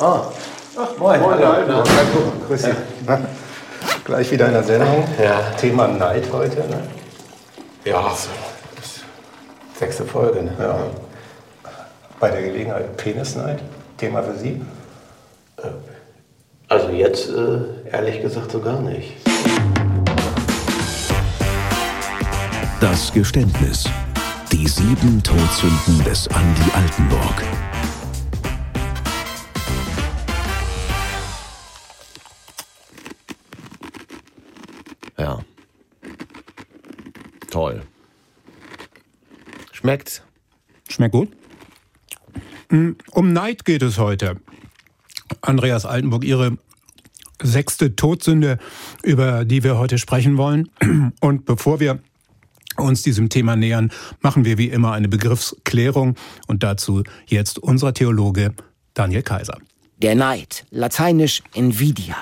Ah, ach, moin. Moin, Hallo. Alter. Na, grüß dich. Na, Gleich wieder in der Sendung. Ja. Thema Neid heute. Ne? Ja, Sechste Folge. Ne? Ja. Bei der Gelegenheit Penisneid. Thema für Sie. also jetzt äh, ehrlich gesagt so gar nicht. Das Geständnis. Die sieben Todsünden des Andi Altenburg. Toll. Schmeckt's? Schmeckt gut. Mm, Um Neid geht es heute. Andreas Altenburg, Ihre sechste Todsünde, über die wir heute sprechen wollen. Und bevor wir uns diesem Thema nähern, machen wir wie immer eine Begriffsklärung und dazu jetzt unser Theologe Daniel Kaiser. Der Neid, lateinisch Invidia.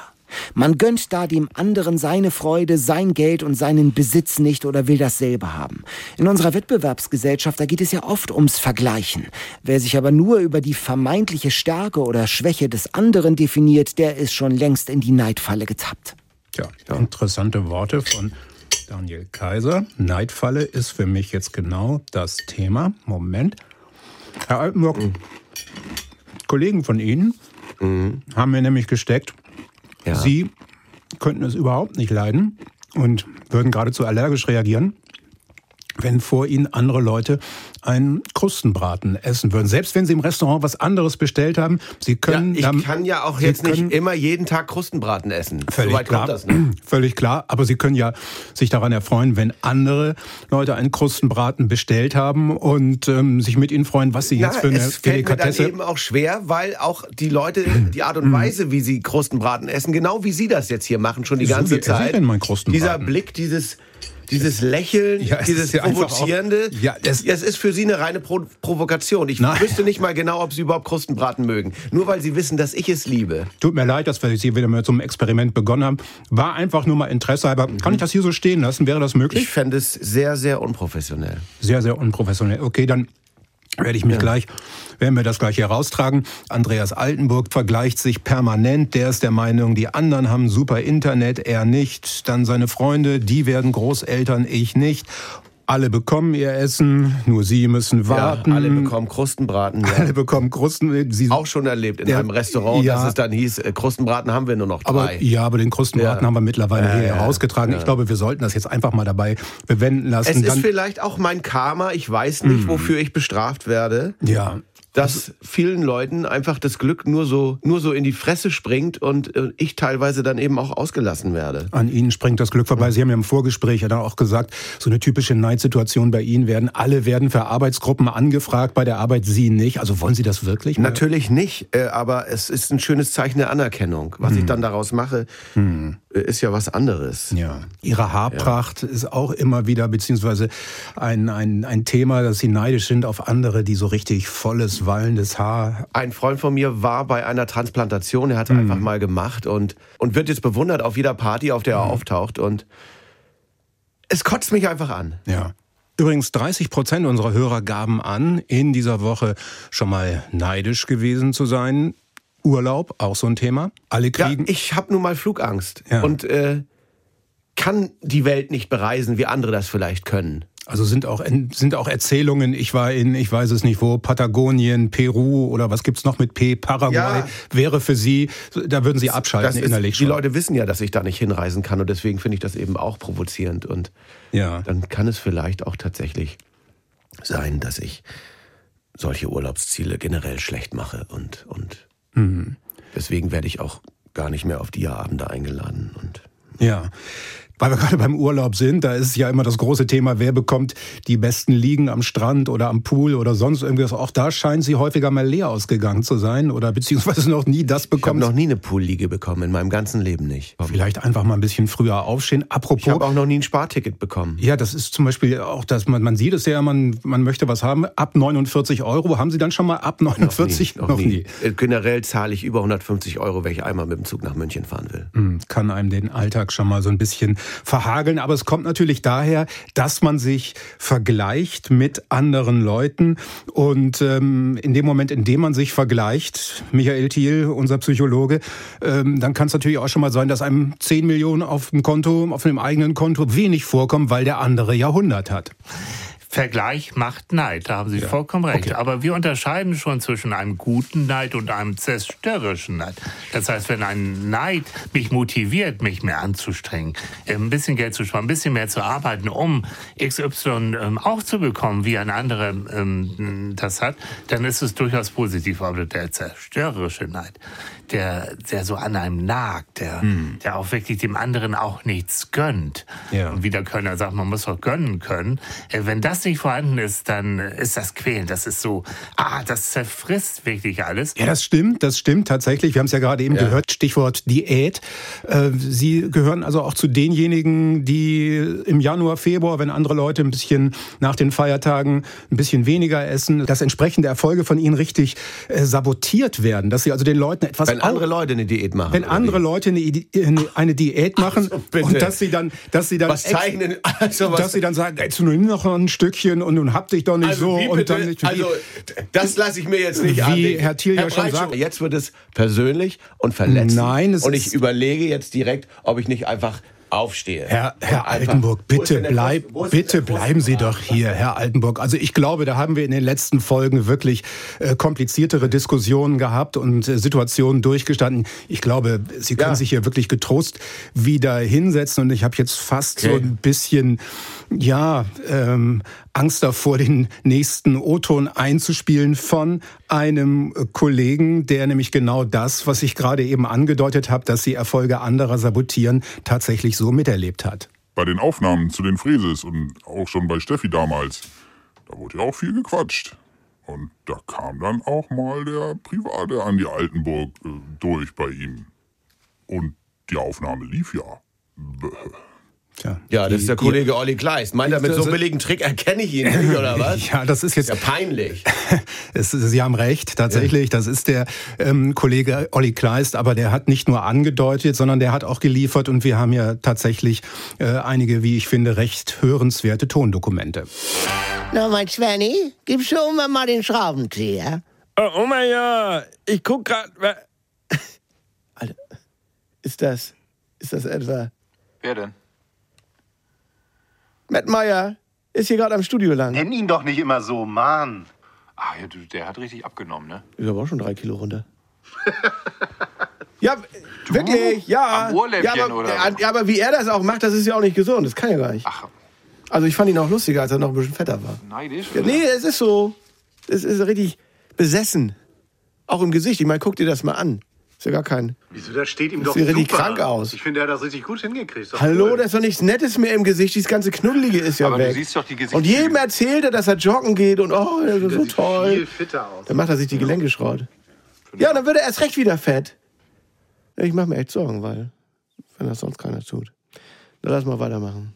Man gönnt da dem anderen seine Freude, sein Geld und seinen Besitz nicht oder will dasselbe haben. In unserer Wettbewerbsgesellschaft, da geht es ja oft ums Vergleichen. Wer sich aber nur über die vermeintliche Stärke oder Schwäche des anderen definiert, der ist schon längst in die Neidfalle getappt. Tja, interessante Worte von Daniel Kaiser. Neidfalle ist für mich jetzt genau das Thema. Moment. Herr Altenburg, Kollegen von Ihnen haben mir nämlich gesteckt, Ja. Sie könnten es überhaupt nicht leiden und würden geradezu allergisch reagieren, wenn vor Ihnen andere Leute einen Krustenbraten essen würden. Selbst wenn Sie im Restaurant was anderes bestellt haben, Sie Ja, können... ich dann- kann ja auch jetzt nicht immer jeden Tag Krustenbraten essen. Völlig Soweit klar. kommt das ne? Völlig klar. Aber Sie können ja sich daran erfreuen, wenn andere Leute einen Krustenbraten bestellt haben und ähm, sich mit Ihnen freuen, was Sie jetzt Ja, für eine es fällt mir dann Delikatesse. eben auch schwer, weil auch die Leute, die Art und Weise, wie sie Krustenbraten essen, genau wie Sie das jetzt hier machen, schon die So, ganze ich Zeit. denn meinen Krustenbraten? Dieser Blick, dieses, dieses Lächeln, Ja, es dieses ja einfach auch- Provozierende. Ja, das- es ist für Sie eine reine Pro Provokation. Ich Nein. wüsste nicht mal genau, ob Sie überhaupt Krustenbraten mögen. Nur weil Sie wissen, dass ich es liebe. Tut mir leid, dass wir hier wieder mit so einem Experiment begonnen haben. War einfach nur mal Interesse halber. Kann ich das hier so stehen lassen? Wäre das möglich? Ich fände es sehr, sehr unprofessionell. Sehr, sehr unprofessionell. Okay, dann werde ich mich gleich, werden wir das gleich hier raustragen. Andreas Altenburg vergleicht sich permanent. Der ist der Meinung, die anderen haben super Internet, er nicht. Dann seine Freunde, die werden Großeltern, ich nicht. Alle bekommen ihr Essen, nur sie müssen warten. Ja, alle bekommen Krustenbraten. Ja. Alle bekommen Krusten. Sie, Auch schon erlebt in Der- einem Restaurant, ja. dass es dann hieß, äh, Krustenbraten haben wir nur noch aber drei. ja, aber den Krustenbraten Ja. haben wir mittlerweile Ja, hier ja, herausgetragen. Ich glaube, wir sollten das jetzt einfach mal dabei bewenden lassen. Es ist Dann, vielleicht auch mein Karma, ich weiß nicht, wofür ich bestraft werde, ja, dass vielen Leuten einfach das Glück nur so, nur so in die Fresse springt und äh, ich teilweise dann eben auch ausgelassen werde. An Ihnen springt das Glück vorbei. Sie haben ja im Vorgespräch ja dann auch gesagt, so eine typische Neidsituation bei Ihnen werden, alle werden für Arbeitsgruppen angefragt, bei der Arbeit Sie nicht. Also wollen Sie das wirklich? Natürlich nicht, äh, aber es ist ein schönes Zeichen der Anerkennung. Was ich dann daraus mache, äh, ist ja was anderes. Ja. Ihre Haarpracht ist auch immer wieder, beziehungsweise ein, ein, ein Thema, dass Sie neidisch sind auf andere, die so richtig volles, wallendes Haar. Ein Freund von mir war bei einer Transplantation, er hat es Mhm. einfach mal gemacht und, und wird jetzt bewundert auf jeder Party, auf der Mhm. er auftaucht und es kotzt mich einfach an. Ja. Übrigens, 30 Prozent unserer Hörer gaben an, in dieser Woche schon mal neidisch gewesen zu sein. Urlaub, auch so ein Thema. Alle Ja, kriegen. ich habe nun mal Flugangst Ja. und äh, kann die Welt nicht bereisen, wie andere das vielleicht können. Also sind auch, sind auch Erzählungen, ich war in, ich weiß es nicht wo, Patagonien, Peru oder was gibt's noch mit P, Paraguay, Ja. wäre für Sie, da würden Sie abschalten ist, innerlich die schon. Leute wissen ja, dass ich da nicht hinreisen kann und deswegen finde ich das eben auch provozierend und ja. dann kann es vielleicht auch tatsächlich sein, dass ich solche Urlaubsziele generell schlecht mache und, und Mhm. deswegen werde ich auch gar nicht mehr auf die Abende eingeladen und Ja. Weil wir gerade beim Urlaub sind, da ist ja immer das große Thema, wer bekommt die besten Liegen am Strand oder am Pool oder sonst irgendwas. Auch da scheinen sie häufiger mal leer ausgegangen zu sein oder beziehungsweise noch nie das ich habe bekommen. noch nie eine Poolliege bekommen in meinem ganzen Leben nicht. Vielleicht einfach mal ein bisschen früher aufstehen. Ich Apropos, habe auch noch nie ein Sparticket bekommen. ja, das ist zum Beispiel auch, dass man, man sieht es ja, man, man möchte was haben, ab 49 Euro. Haben Sie dann schon mal ab 49? Noch nie. Äh, Generell zahle ich über 150 Euro, wenn ich einmal mit dem Zug nach München fahren will. Hm, Kann einem den Alltag schon mal so ein bisschen verhageln. Aber es kommt natürlich daher, dass man sich vergleicht mit anderen Leuten. Und ähm, in dem Moment, in dem man sich vergleicht, Michael Thiel, unser Psychologe, ähm, dann kann es natürlich auch schon mal sein, dass einem 10 Millionen auf dem Konto, auf dem eigenen Konto wenig vorkommen, weil der andere ja 100 hat. Vergleich macht Neid, da haben Sie ja. vollkommen recht. Okay. Aber wir unterscheiden schon zwischen einem guten Neid und einem zerstörerischen Neid. Das heißt, wenn ein Neid mich motiviert, mich mehr anzustrengen, ein bisschen Geld zu sparen, ein bisschen mehr zu arbeiten, um XY ähm, auch zu bekommen, wie ein anderer ähm, das hat, dann ist es durchaus positiv. Aber der zerstörerische Neid, der, der so an einem nagt, der, hm. der auch wirklich dem anderen auch nichts gönnt. Ja. Und wie der Kölner sagt, man muss auch gönnen können. Äh, wenn das nicht vorhanden ist, dann ist das quälend. Das ist so, ah, das zerfrisst wirklich alles. Ja, das stimmt, das stimmt tatsächlich. Wir haben es ja gerade eben ja. gehört, Stichwort Diät. Äh, Sie gehören also auch zu denjenigen, die im Januar, Februar, wenn andere Leute ein bisschen nach den Feiertagen ein bisschen weniger essen, dass entsprechende Erfolge von Ihnen richtig äh, sabotiert werden, dass Sie also den Leuten etwas wenn andere Leute eine Diät machen. Wenn andere Leute eine, eine Diät machen also, und dass sie dann, dass sie dann, was zeichnen, also was, dass sie dann sagen, jetzt nur noch ein Stückchen und nun hab dich doch nicht also so und dann nicht. Also das lasse ich mir jetzt nicht wie an. Wie Herr Thiel ja schon sagt. Jetzt wird es persönlich und verletzend. Nein, es und ich überlege jetzt direkt, ob ich nicht einfach aufstehe. Herr, Herr Altenburg, bitte, bleib, bitte bleiben Sie doch hier, Herr Altenburg. Also ich glaube, da haben wir in den letzten Folgen wirklich äh, kompliziertere Diskussionen gehabt und äh, Situationen durchgestanden. Ich glaube, Sie können ja. sich hier wirklich getrost wieder hinsetzen und ich habe jetzt fast okay. so ein bisschen ja, ähm, Angst davor, den nächsten O-Ton einzuspielen von einem Kollegen, der nämlich genau das, was ich gerade eben angedeutet habe, dass sie Erfolge anderer sabotieren, tatsächlich so miterlebt hat. Bei den Aufnahmen zu den Fräses und auch schon bei Steffi damals, da wurde ja auch viel gequatscht. Und da kam dann auch mal der Private an die Altenburg äh, durch bei ihm. Und die Aufnahme lief ja. Bäh. Tja, ja, das die, ist der Kollege die, Olli Kleist. Meint er, mit so einem billigen Trick erkenne ich ihn nicht, oder was? ja, das ist jetzt... ja peinlich. es, Sie haben recht, tatsächlich. Ja. Das ist der ähm, Kollege Olli Kleist, aber der hat nicht nur angedeutet, sondern der hat auch geliefert und wir haben ja tatsächlich äh, einige, wie ich finde, recht hörenswerte Tondokumente. Na, mein Svenny, gib schon Oma mal den Schraubenzieher. Oh, Oma, ja, ich guck grad... Alter, ist das... Ist das etwa... Wer denn? Matt Meyer ist hier gerade am Studio lang. Nenn ihn doch nicht immer so, Mann. Ah, ja, du, der hat richtig abgenommen, ne? Ist aber auch schon drei Kilo runter. ja, du? wirklich, ja. Am ja aber, oder? ja, aber wie er das auch macht, das ist ja auch nicht gesund. Das kann ja gar nicht. Ach. Also ich fand ihn auch lustiger, als er noch ein bisschen fetter war. Neidisch? Ja, nee, es ist so. Es ist richtig besessen. Auch im Gesicht. Ich meine, guck dir das mal an. Ist ja gar kein. Wieso, das steht ihm das doch sieht richtig krank aus. Ich finde, er hat das richtig gut hingekriegt. Hallo, cool. da ist doch nichts Nettes mehr im Gesicht. Dieses ganze Knuddelige ist ja Aber weg. du siehst doch die Und jedem erzählt er, dass er joggen geht und oh, er ist so toll. Viel fitter aus. Dann macht er sich die Gelenke schrott. Ja, dann wird er erst recht wieder fett. Ich mache mir echt Sorgen, weil, wenn das sonst keiner tut. Dann lass mal weitermachen.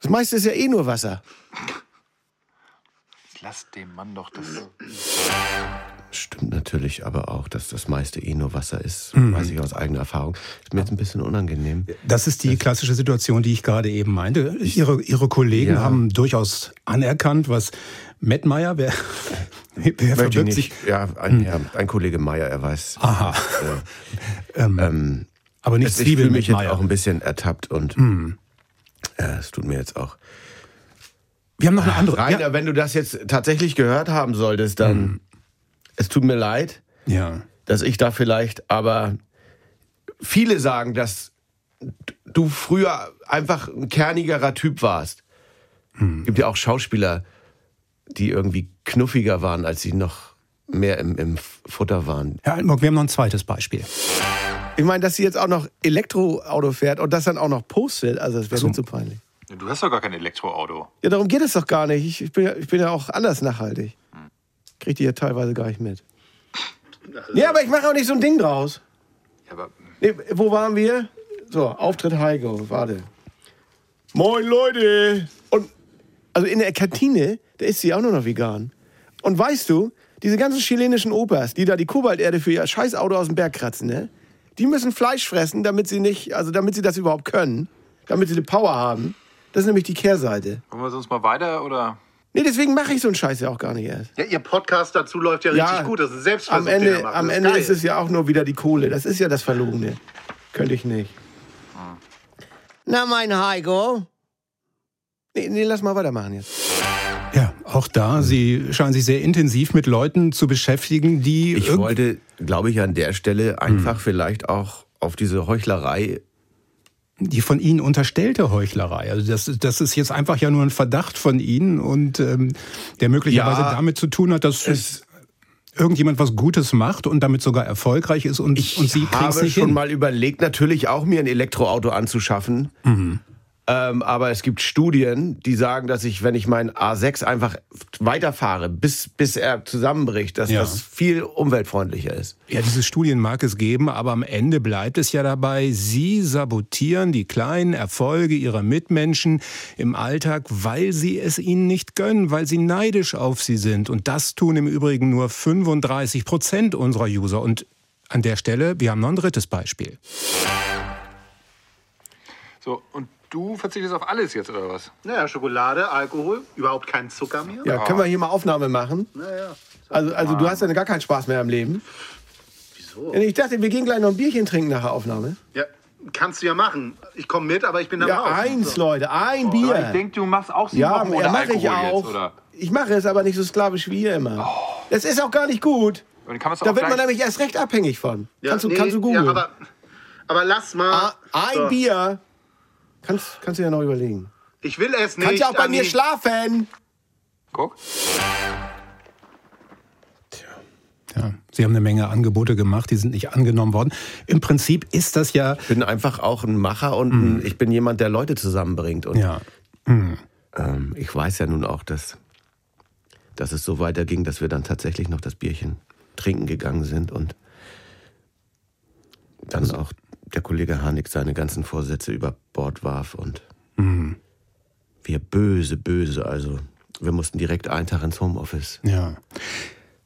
Das meiste ist ja eh nur Wasser. Lass dem Mann doch das. Stimmt natürlich aber auch, dass das meiste eh nur Wasser ist. Mhm. Weiß ich aus eigener Erfahrung. Ist mir jetzt ein bisschen unangenehm. Das ist die klassische Situation, die ich gerade eben meinte. Ihre, ihre Kollegen ja. haben durchaus anerkannt, was Matt Meyer, wer, wer verbirgt sich? Ja, ein, ja, ein Kollege Meyer, er weiß. Aha. Äh, ähm, ähm, aber nicht Ich fühle mich jetzt auch ein bisschen ertappt und mhm. äh, es tut mir jetzt auch. Wir haben noch eine andere. Rainer, ja. wenn du das jetzt tatsächlich gehört haben solltest, dann. Mhm es tut mir leid, ja. dass ich da vielleicht, aber viele sagen, dass du früher einfach ein kernigerer Typ warst. Hm. Gibt ja auch Schauspieler, die irgendwie knuffiger waren, als sie noch mehr im, im Futter waren. Herr Altenburg, wir haben noch ein zweites Beispiel. Ich meine, dass sie jetzt auch noch Elektroauto fährt und das dann auch noch postet, also das wäre so. mir zu peinlich. Du hast doch gar kein Elektroauto. Ja, darum geht es doch gar nicht. Ich bin, ich bin ja auch anders nachhaltig. Kriegt die ja teilweise gar nicht mit. Ja, aber ich mache auch nicht so ein Ding draus. Ja, aber. Nee, wo waren wir? So, Auftritt Heiko, warte. Moin Leute! Und also in der Kantine, da ist sie auch nur noch vegan. Und weißt du, diese ganzen chilenischen Opas, die da die Kobalterde für ihr Scheißauto aus dem Berg kratzen, ne? Die müssen Fleisch fressen, damit sie nicht, also damit sie das überhaupt können, damit sie eine Power haben. Das ist nämlich die Kehrseite. Wollen wir sonst mal weiter oder? Nee, deswegen mache ich so einen Scheiß ja auch gar nicht erst. Ja, Ihr Podcast dazu läuft ja richtig gut. Das ist am Selbstversuch, den Ende, am Ende geil. ist es ja auch nur wieder die Kohle. Das ist ja das Verlogene. Könnte ich nicht. Na, mein Heiko. Nee, nee, lass mal weitermachen jetzt. Ja, auch da, Sie scheinen sich sehr intensiv mit Leuten zu beschäftigen, die. Ich wollte, glaube ich, an der Stelle einfach vielleicht auch auf diese Heuchlerei die von Ihnen unterstellte Heuchlerei. Also das, das ist jetzt einfach ja nur ein Verdacht von Ihnen und ähm, der möglicherweise Ja, damit zu tun hat, dass irgendjemand was Gutes macht und damit sogar erfolgreich ist und, und Sie Ich kriegen es habe nicht schon mal überlegt, natürlich auch mir ein Elektroauto anzuschaffen. Mhm. Ähm, aber es gibt Studien, die sagen, dass ich, wenn ich meinen A6 einfach weiterfahre, bis, bis er zusammenbricht, dass Ja. das viel umweltfreundlicher ist. Ja, diese Studien mag es geben, aber am Ende bleibt es ja dabei, Sie sabotieren die kleinen Erfolge Ihrer Mitmenschen im Alltag, weil Sie es ihnen nicht gönnen, weil Sie neidisch auf sie sind. Und das tun im Übrigen nur 35 Prozent unserer User. Und an der Stelle, wir haben noch ein drittes Beispiel. So, und du verzichtest auf alles jetzt, oder was? Naja, Schokolade, Alkohol, überhaupt kein Zucker mehr. Ja, können wir hier mal Aufnahme machen? Naja. Also, also du hast ja gar keinen Spaß mehr im Leben. Wieso? Ich dachte, wir gehen gleich noch ein Bierchen trinken nach der Aufnahme. Ja, kannst du ja machen. Ich komme mit, aber ich bin dann Ja, raus. eins, So. Leute, ein Aber Bier. ich denke, du machst auch sieben Ja, Wochen ja ohne mache ich Alkohol auch. jetzt, oder? Ich mache es aber nicht so sklavisch wie ihr immer. Das ist auch gar nicht gut. Da wird man nämlich erst recht abhängig von. Ja, kannst, du, nee, kannst du googeln. Ja, aber, aber lass mal. Ah, ein So. Bier. Kannst, kannst du ja noch überlegen. Ich will es nicht. Kannst ja auch bei mir Anni. schlafen. Guck. Ja, Sie haben eine Menge Angebote gemacht, die sind nicht angenommen worden. Im Prinzip ist das ja. Ich bin einfach auch ein Macher und ein, ich bin jemand, der Leute zusammenbringt. Und Ja. ähm, ich weiß ja nun auch, dass, dass es so weiterging, dass wir dann tatsächlich noch das Bierchen trinken gegangen sind und dann auch der Kollege Harnik seine ganzen Vorsätze über Bord warf und wir böse, böse, also wir mussten direkt einen Tag ins Homeoffice. Ja.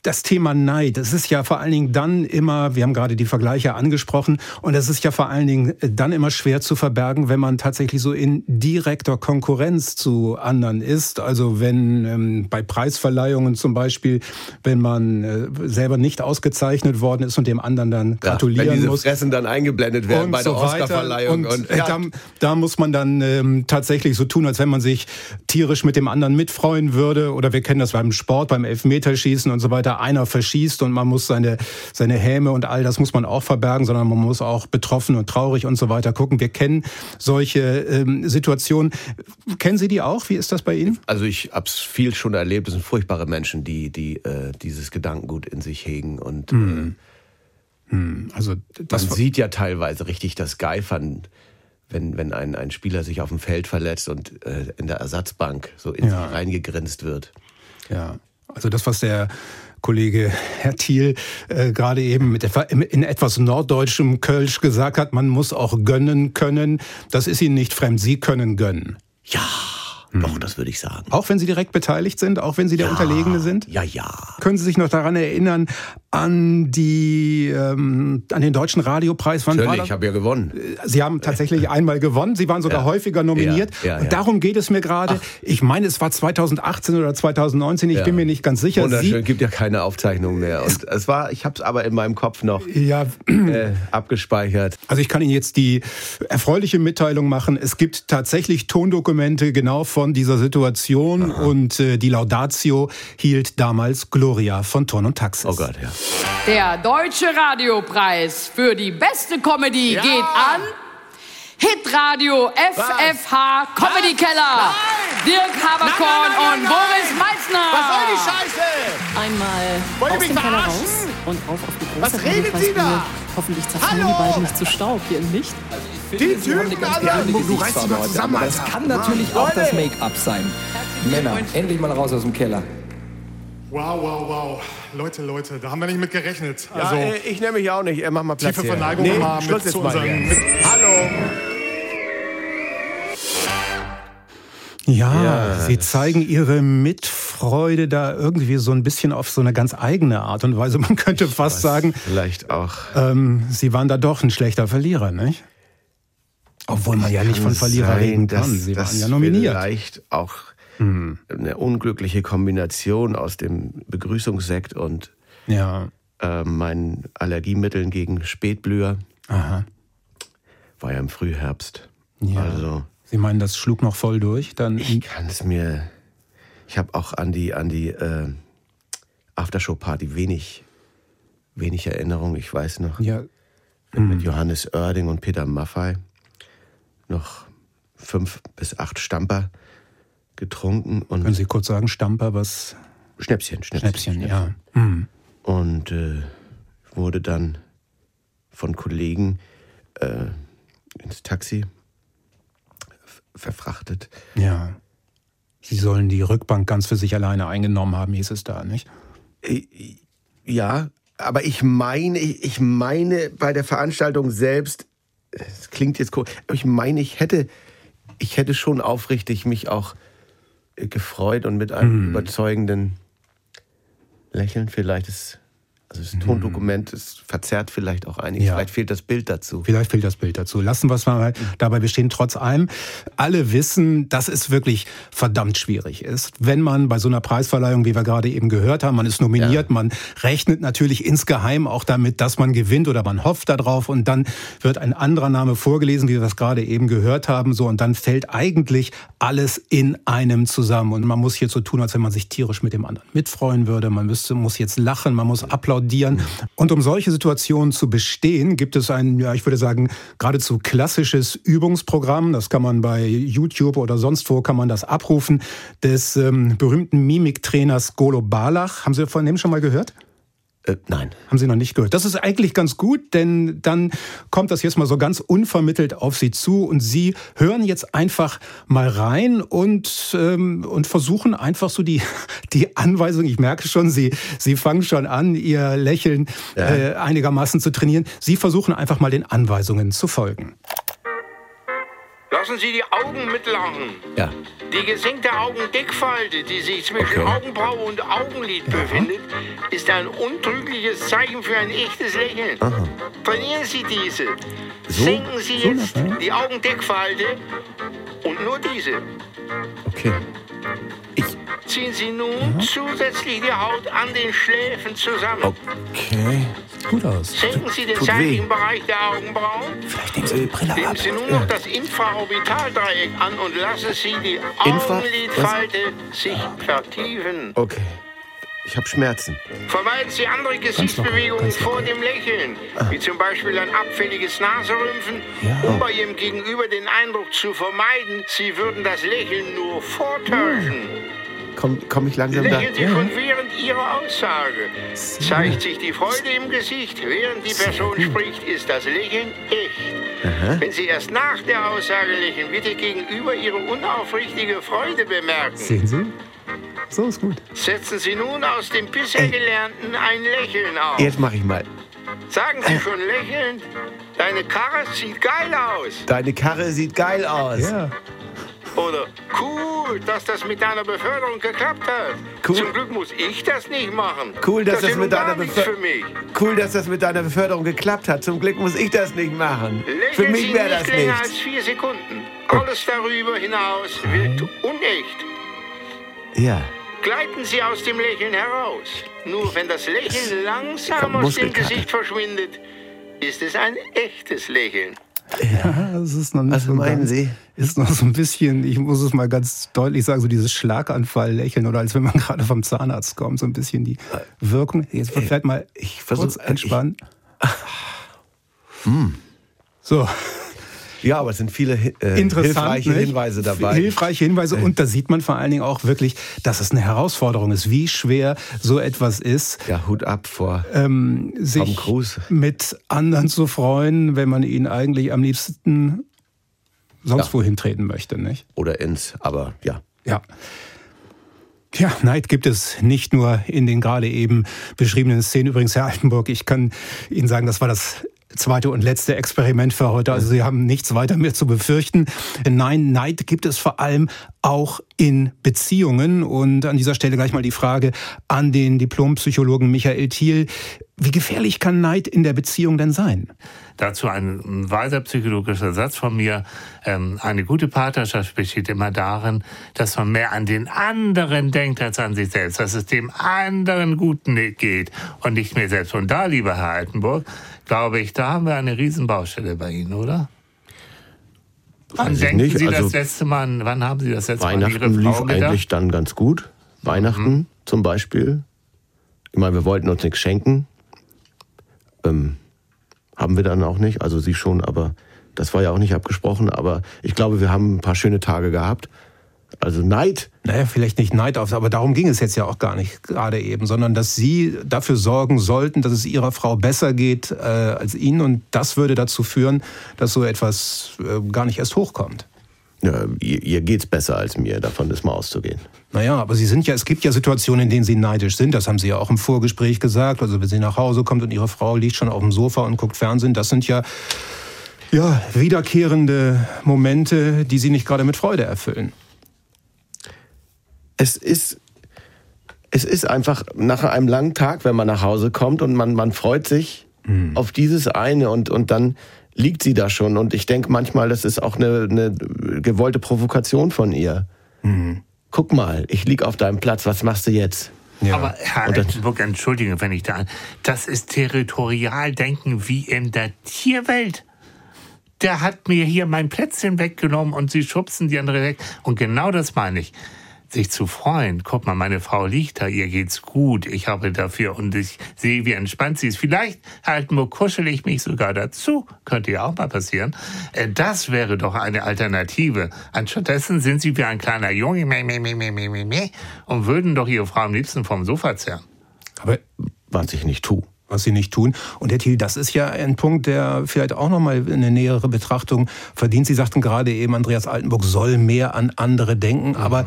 Das Thema Neid, das ist ja vor allen Dingen dann immer, wir haben gerade die Vergleiche angesprochen, und es ist ja vor allen Dingen dann immer schwer zu verbergen, wenn man tatsächlich so in direkter Konkurrenz zu anderen ist. Also wenn ähm, bei Preisverleihungen zum Beispiel, wenn man äh, selber nicht ausgezeichnet worden ist und dem anderen dann gratulieren wenn diese muss. Fressen dann eingeblendet werden und bei der so. Oscarverleihung. Und, Und, äh, da, da muss man dann ähm, tatsächlich so tun, als wenn man sich tierisch mit dem anderen mitfreuen würde. Oder wir kennen das beim Sport, beim Elfmeterschießen und so weiter. Einer verschießt und man muss seine, seine Häme und all das muss man auch verbergen, sondern man muss auch betroffen und traurig und so weiter gucken. Wir kennen solche ähm, Situationen. Kennen Sie die auch? Wie ist das bei Ihnen? Also ich hab's viel schon erlebt. Es sind furchtbare Menschen, die, die äh, dieses Gedankengut in sich hegen und Hm. Hm, Also das man sieht ja teilweise richtig das Geifern, wenn, wenn ein, ein Spieler sich auf dem Feld verletzt und äh, in der Ersatzbank so in Ja. sich reingegrinst wird. Ja, also das, was der Kollege Herr Thiel äh, gerade eben mit etwa, in etwas norddeutschem Kölsch gesagt hat, man muss auch gönnen können. Das ist Ihnen nicht fremd. Sie können gönnen. Ja, doch, das würde ich sagen. Auch wenn Sie direkt beteiligt sind, auch wenn Sie der Unterlegene sind? Ja, ja. Können Sie sich noch daran erinnern, an die ähm, an den deutschen Radiopreis? Wann Natürlich, ich habe ja gewonnen. Sie haben tatsächlich einmal gewonnen. Sie waren sogar Ja. häufiger nominiert. Ja, ja, ja. Und darum geht es mir gerade. Ich meine, es war 2018 oder 2019. Ich Ja. bin mir nicht ganz sicher. Wunderschön, gibt ja keine Aufzeichnung mehr. Und es war, ich habe es aber in meinem Kopf noch Sie, ja, äh, abgespeichert. Also ich kann Ihnen jetzt die erfreuliche Mitteilung machen. Es gibt tatsächlich Tondokumente genau von dieser Situation und äh, die Laudatio hielt damals Gloria von Ton und Taxis. Oh Gott, ja. Der Deutsche Radiopreis für die beste Comedy geht an Hitradio FFH Comedy Keller. Dirk Haberkorn und Boris Meissner. Was soll die Scheiße? Einmal Wollt aus dem Keller raus und auf auf die große Was redet sie da? Hoffentlich zerfallen Hallo? die beiden nicht zu Staub hier im Licht. Die Typen alle! Du reißt dich mal zusammen, Aber das Alter. kann natürlich auch Leute. das Make-up sein. Männer, endlich mal raus aus dem Keller. Wow, wow, wow. Leute, Leute, da haben wir nicht mit gerechnet. Ja, Also, äh, ich nehme mich auch nicht. Äh, Mach mal Platz tiefe hier. Verneigung nee, mal Schluss mit zu mal unseren... hier. Mit, Hallo. Ja, Ja, Sie zeigen Ihre Mitfreude Freude da irgendwie so ein bisschen auf so eine ganz eigene Art und Weise. Man könnte fast weiß sagen, Vielleicht auch. ähm, sie waren da doch ein schlechter Verlierer, nicht? Obwohl man ja nicht von Verlierer sein, reden kann. dass Sie waren ja nominiert. Vielleicht auch Hm. eine unglückliche Kombination aus dem Begrüßungssekt und Ja. äh, meinen Allergiemitteln gegen Spätblüher. Aha. War ja im Frühherbst. Ja. Also Sie meinen, das schlug noch voll durch? Dann ich kann es mir. Ich habe auch an die an die äh, Aftershow-Party wenig wenig Erinnerung. Ich weiß noch Ja. mit Johannes Oerding und Peter Maffei noch fünf bis acht Stamper getrunken und Können Sie kurz sagen, Stamper, was? Schnäpschen, Schnäpschen, Schnäpschen, ja. Hm. Und äh, wurde dann von Kollegen äh, ins Taxi verfrachtet. Ja. Sie sollen die Rückbank ganz für sich alleine eingenommen haben, hieß es da, nicht? Äh, Ja, aber ich meine, ich meine bei der Veranstaltung selbst, es klingt jetzt komisch, aber ich meine, ich hätte, ich hätte schon aufrichtig mich auch gefreut und mit einem überzeugenden Lächeln vielleicht. Ist, also das Tondokument ist verzerrt vielleicht auch einiges, Ja. vielleicht fehlt das Bild dazu. Vielleicht fehlt das Bild dazu. Lassen wir es mal dabei bestehen. Trotz allem, alle wissen, dass es wirklich verdammt schwierig ist. Wenn man bei so einer Preisverleihung, wie wir gerade eben gehört haben, man ist nominiert, man rechnet natürlich insgeheim auch damit, dass man gewinnt oder man hofft darauf und dann wird ein anderer Name vorgelesen, wie wir das gerade eben gehört haben, so und dann fällt eigentlich alles in einem zusammen und man muss jetzt so tun, als wenn man sich tierisch mit dem anderen mitfreuen würde. Man müsste, muss jetzt lachen, man muss applaudieren und um solche Situationen zu bestehen, gibt es ein, ja, ich würde sagen, geradezu klassisches Übungsprogramm. Das kann man bei YouTube oder sonst wo kann man das abrufen. Des ähm, berühmten Mimiktrainers Golo Balach. Haben Sie von dem schon mal gehört? Äh, nein. Haben Sie noch nicht gehört. Das ist eigentlich ganz gut, denn dann kommt das jetzt mal so ganz unvermittelt auf Sie zu und Sie hören jetzt einfach mal rein und, ähm, und versuchen einfach so die, die Anweisung, ich merke schon, Sie, Sie fangen schon an, Ihr Lächeln äh, einigermaßen zu trainieren. Sie versuchen einfach mal den Anweisungen zu folgen. Lassen Sie die Augen mitlachen. Ja. Die gesenkte Augendeckfalte, die sich zwischen Okay. Augenbraue und Augenlid befindet, ist ein untrügliches Zeichen für ein echtes Lächeln. Aha. Trainieren Sie diese. So? Senken Sie So jetzt das, ja? die Augendeckfalte und nur diese. Okay. Ziehen Sie nun zusätzlich die Haut an den Schläfen zusammen. Okay. Gut aus. Senken Sie den Tut seitlichen weh. Bereich der Augenbrauen. Vielleicht nehmen Sie die Brille Nehmen ab. Sie nun noch das Infraorbitaldreieck an und lassen Sie die Infra- Augenlidfalte sich vertiefen. Okay. Ich habe Schmerzen. Vermeiden Sie andere Gesichtsbewegungen vor dem Lächeln, wie zum Beispiel ein abfälliges Naserümpfen, um bei Ihrem Gegenüber den Eindruck zu vermeiden, Sie würden das Lächeln nur vortäuschen. Komme komm ich langsam da? Lächeln Sie schon während Ihrer Aussage. Zeigt sich die Freude im Gesicht, während die Person spricht, ist das Lächeln echt. Aha. Wenn Sie erst nach der Aussage lächeln, Ihr Gegenüber Ihre unaufrichtige Freude bemerken. Sehen Sie? So ist gut. Setzen Sie nun aus dem bisher Gelernten ein Lächeln auf. Jetzt mache ich mal. Sagen Sie schon lächelnd, deine Karre sieht geil aus. Deine Karre sieht geil aus. Ja. Oder cool, dass das mit deiner Beförderung geklappt hat. Cool. Zum Glück muss ich das nicht machen. Cool, dass das das mit deiner nichts Beför- für mich. Cool, dass das mit deiner Beförderung geklappt hat. Zum Glück muss ich das nicht machen. Für Lächeln mich Sie wäre nicht das länger als vier Sekunden. Alles darüber hinaus wirkt unecht. Ja. Gleiten Sie aus dem Lächeln heraus. Nur wenn das Lächeln langsam aus dem. Gesicht verschwindet, ist es ein echtes Lächeln. Ja, es ist noch nicht Was so meinen ganz, Sie? Ist noch so ein bisschen, ich muss es mal ganz deutlich sagen, so dieses Schlaganfall-Lächeln oder als wenn man gerade vom Zahnarzt kommt, so ein bisschen die Wirkung. Jetzt wird vielleicht mal ich kurz versuch- entspannen. Hm. So. Ja, aber es sind viele äh, hilfreiche nicht? Hinweise dabei. Hilfreiche Hinweise und da sieht man vor allen Dingen auch wirklich, dass es eine Herausforderung ist, wie schwer so etwas ist. Ja, Hut ab vor ähm, Tom sich Cruise. mit anderen zu freuen, wenn man ihnen eigentlich am liebsten sonst Ja. wohin treten möchte, nicht? Oder ins, aber ja. Ja. Ja, Neid gibt es nicht nur in den gerade eben beschriebenen Szenen. Übrigens, Herr Altenburg, ich kann Ihnen sagen, das war das zweite und letzte Experiment für heute. Also Sie haben nichts weiter mehr zu befürchten. Nein, Neid gibt es vor allem auch in Beziehungen. Und an dieser Stelle gleich mal die Frage an den Diplompsychologen Michael Thiel. Wie gefährlich kann Neid in der Beziehung denn sein? Dazu ein weiser psychologischer Satz von mir. Ähm, eine gute Partnerschaft besteht immer darin, dass man mehr an den anderen denkt als an sich selbst, dass es dem anderen gut geht und nicht mehr selbst. Und da, lieber Herr Altenburg, glaube ich, da haben wir eine Riesenbaustelle bei Ihnen, oder? Wann denken. Sie Also das letzte Mal, wann haben Sie das letzte Mal an Ihre Weihnachten lief Frau gedacht? eigentlich dann ganz gut. Weihnachten zum Beispiel. Ich meine, wir wollten uns nichts schenken. Ähm, haben wir dann auch nicht. Also sie schon, aber das war ja auch nicht abgesprochen. Aber ich glaube, wir haben ein paar schöne Tage gehabt. Also Neid. Naja, vielleicht nicht Neid auf, aber darum ging es jetzt ja auch gar nicht gerade eben, sondern dass Sie dafür sorgen sollten, dass es Ihrer Frau besser geht äh, als Ihnen und das würde dazu führen, dass so etwas äh, gar nicht erst hochkommt. Ja, ihr, ihr geht's besser als mir, davon ist mal auszugehen. Naja, aber Sie sind ja, es gibt ja Situationen, in denen Sie neidisch sind. Das haben Sie ja auch im Vorgespräch gesagt. Also wenn Sie nach Hause kommt und Ihre Frau liegt schon auf dem Sofa und guckt Fernsehen, das sind ja, ja wiederkehrende Momente, die Sie nicht gerade mit Freude erfüllen. Es ist, es ist einfach nach einem langen Tag, wenn man nach Hause kommt und man, man freut sich auf dieses eine und, und dann liegt sie da schon. Und ich denke manchmal, das ist auch eine, eine gewollte Provokation von ihr. Guck mal, ich lieg auf deinem Platz, was machst du jetzt? Aber Herr Altenburg, entschuldige, wenn ich da... Das ist Territorialdenken wie in der Tierwelt. Der hat mir hier mein Plätzchen weggenommen und Sie schubsen die andere weg. Und genau das meine ich. Sich zu freuen. Guck mal, meine Frau liegt da, ihr geht's gut. Ich habe dafür und ich sehe, wie entspannt sie ist. Vielleicht, Herr Altenburg, kuschel ich mich sogar dazu. Könnte ja auch mal passieren. Äh, Das wäre doch eine Alternative. Anstattdessen sind Sie wie ein kleiner Junge meh, meh, meh, meh, meh, meh, meh, und würden doch Ihre Frau am liebsten vom Sofa zerren. Aber was ich nicht tue. Was sie nicht tun. Und Herr Thiel, das ist ja ein Punkt, der vielleicht auch nochmal eine nähere Betrachtung verdient. Sie sagten gerade eben, Andreas Altenburg soll mehr an andere denken. Aber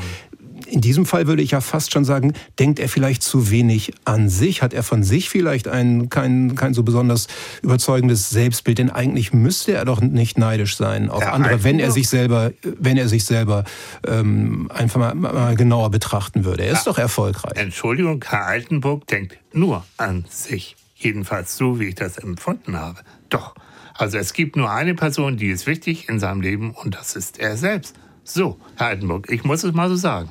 in diesem Fall würde ich ja fast schon sagen, denkt er vielleicht zu wenig an sich? Hat er von sich vielleicht ein kein, kein so besonders überzeugendes Selbstbild? Denn eigentlich müsste er doch nicht neidisch sein auf Ja, andere, wenn er sich selber, wenn er sich selber ähm, einfach mal, mal genauer betrachten würde. Er ist doch erfolgreich. Entschuldigung, Herr Altenburg denkt nur an sich. Jedenfalls so, wie ich das empfunden habe. Doch. Also es gibt nur eine Person, die ist wichtig in seinem Leben und das ist er selbst. So, Herr Altenburg, ich muss es mal so sagen.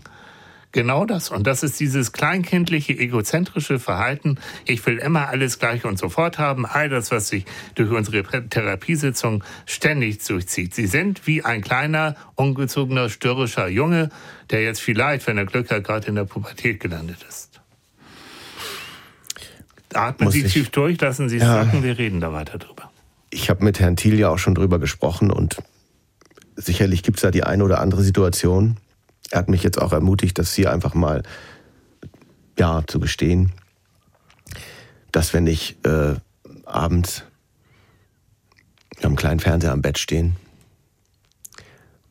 Genau das. Und das ist dieses kleinkindliche, egozentrische Verhalten. Ich will immer alles gleich und sofort haben. All das, was sich durch unsere Therapiesitzung ständig durchzieht. Sie sind wie ein kleiner, ungezogener, störrischer Junge, der jetzt vielleicht, wenn er Glück hat, gerade in der Pubertät gelandet ist. Atmen Muss Sie ich- tief durch, lassen Sie es Ja. sacken, wir reden da weiter drüber. Ich habe mit Herrn Thiel ja auch schon drüber gesprochen und sicherlich gibt's da die eine oder andere Situation. Er hat mich jetzt auch ermutigt, das hier einfach mal ja zu gestehen, dass wenn ich äh, abends am kleinen Fernseher am Bett stehen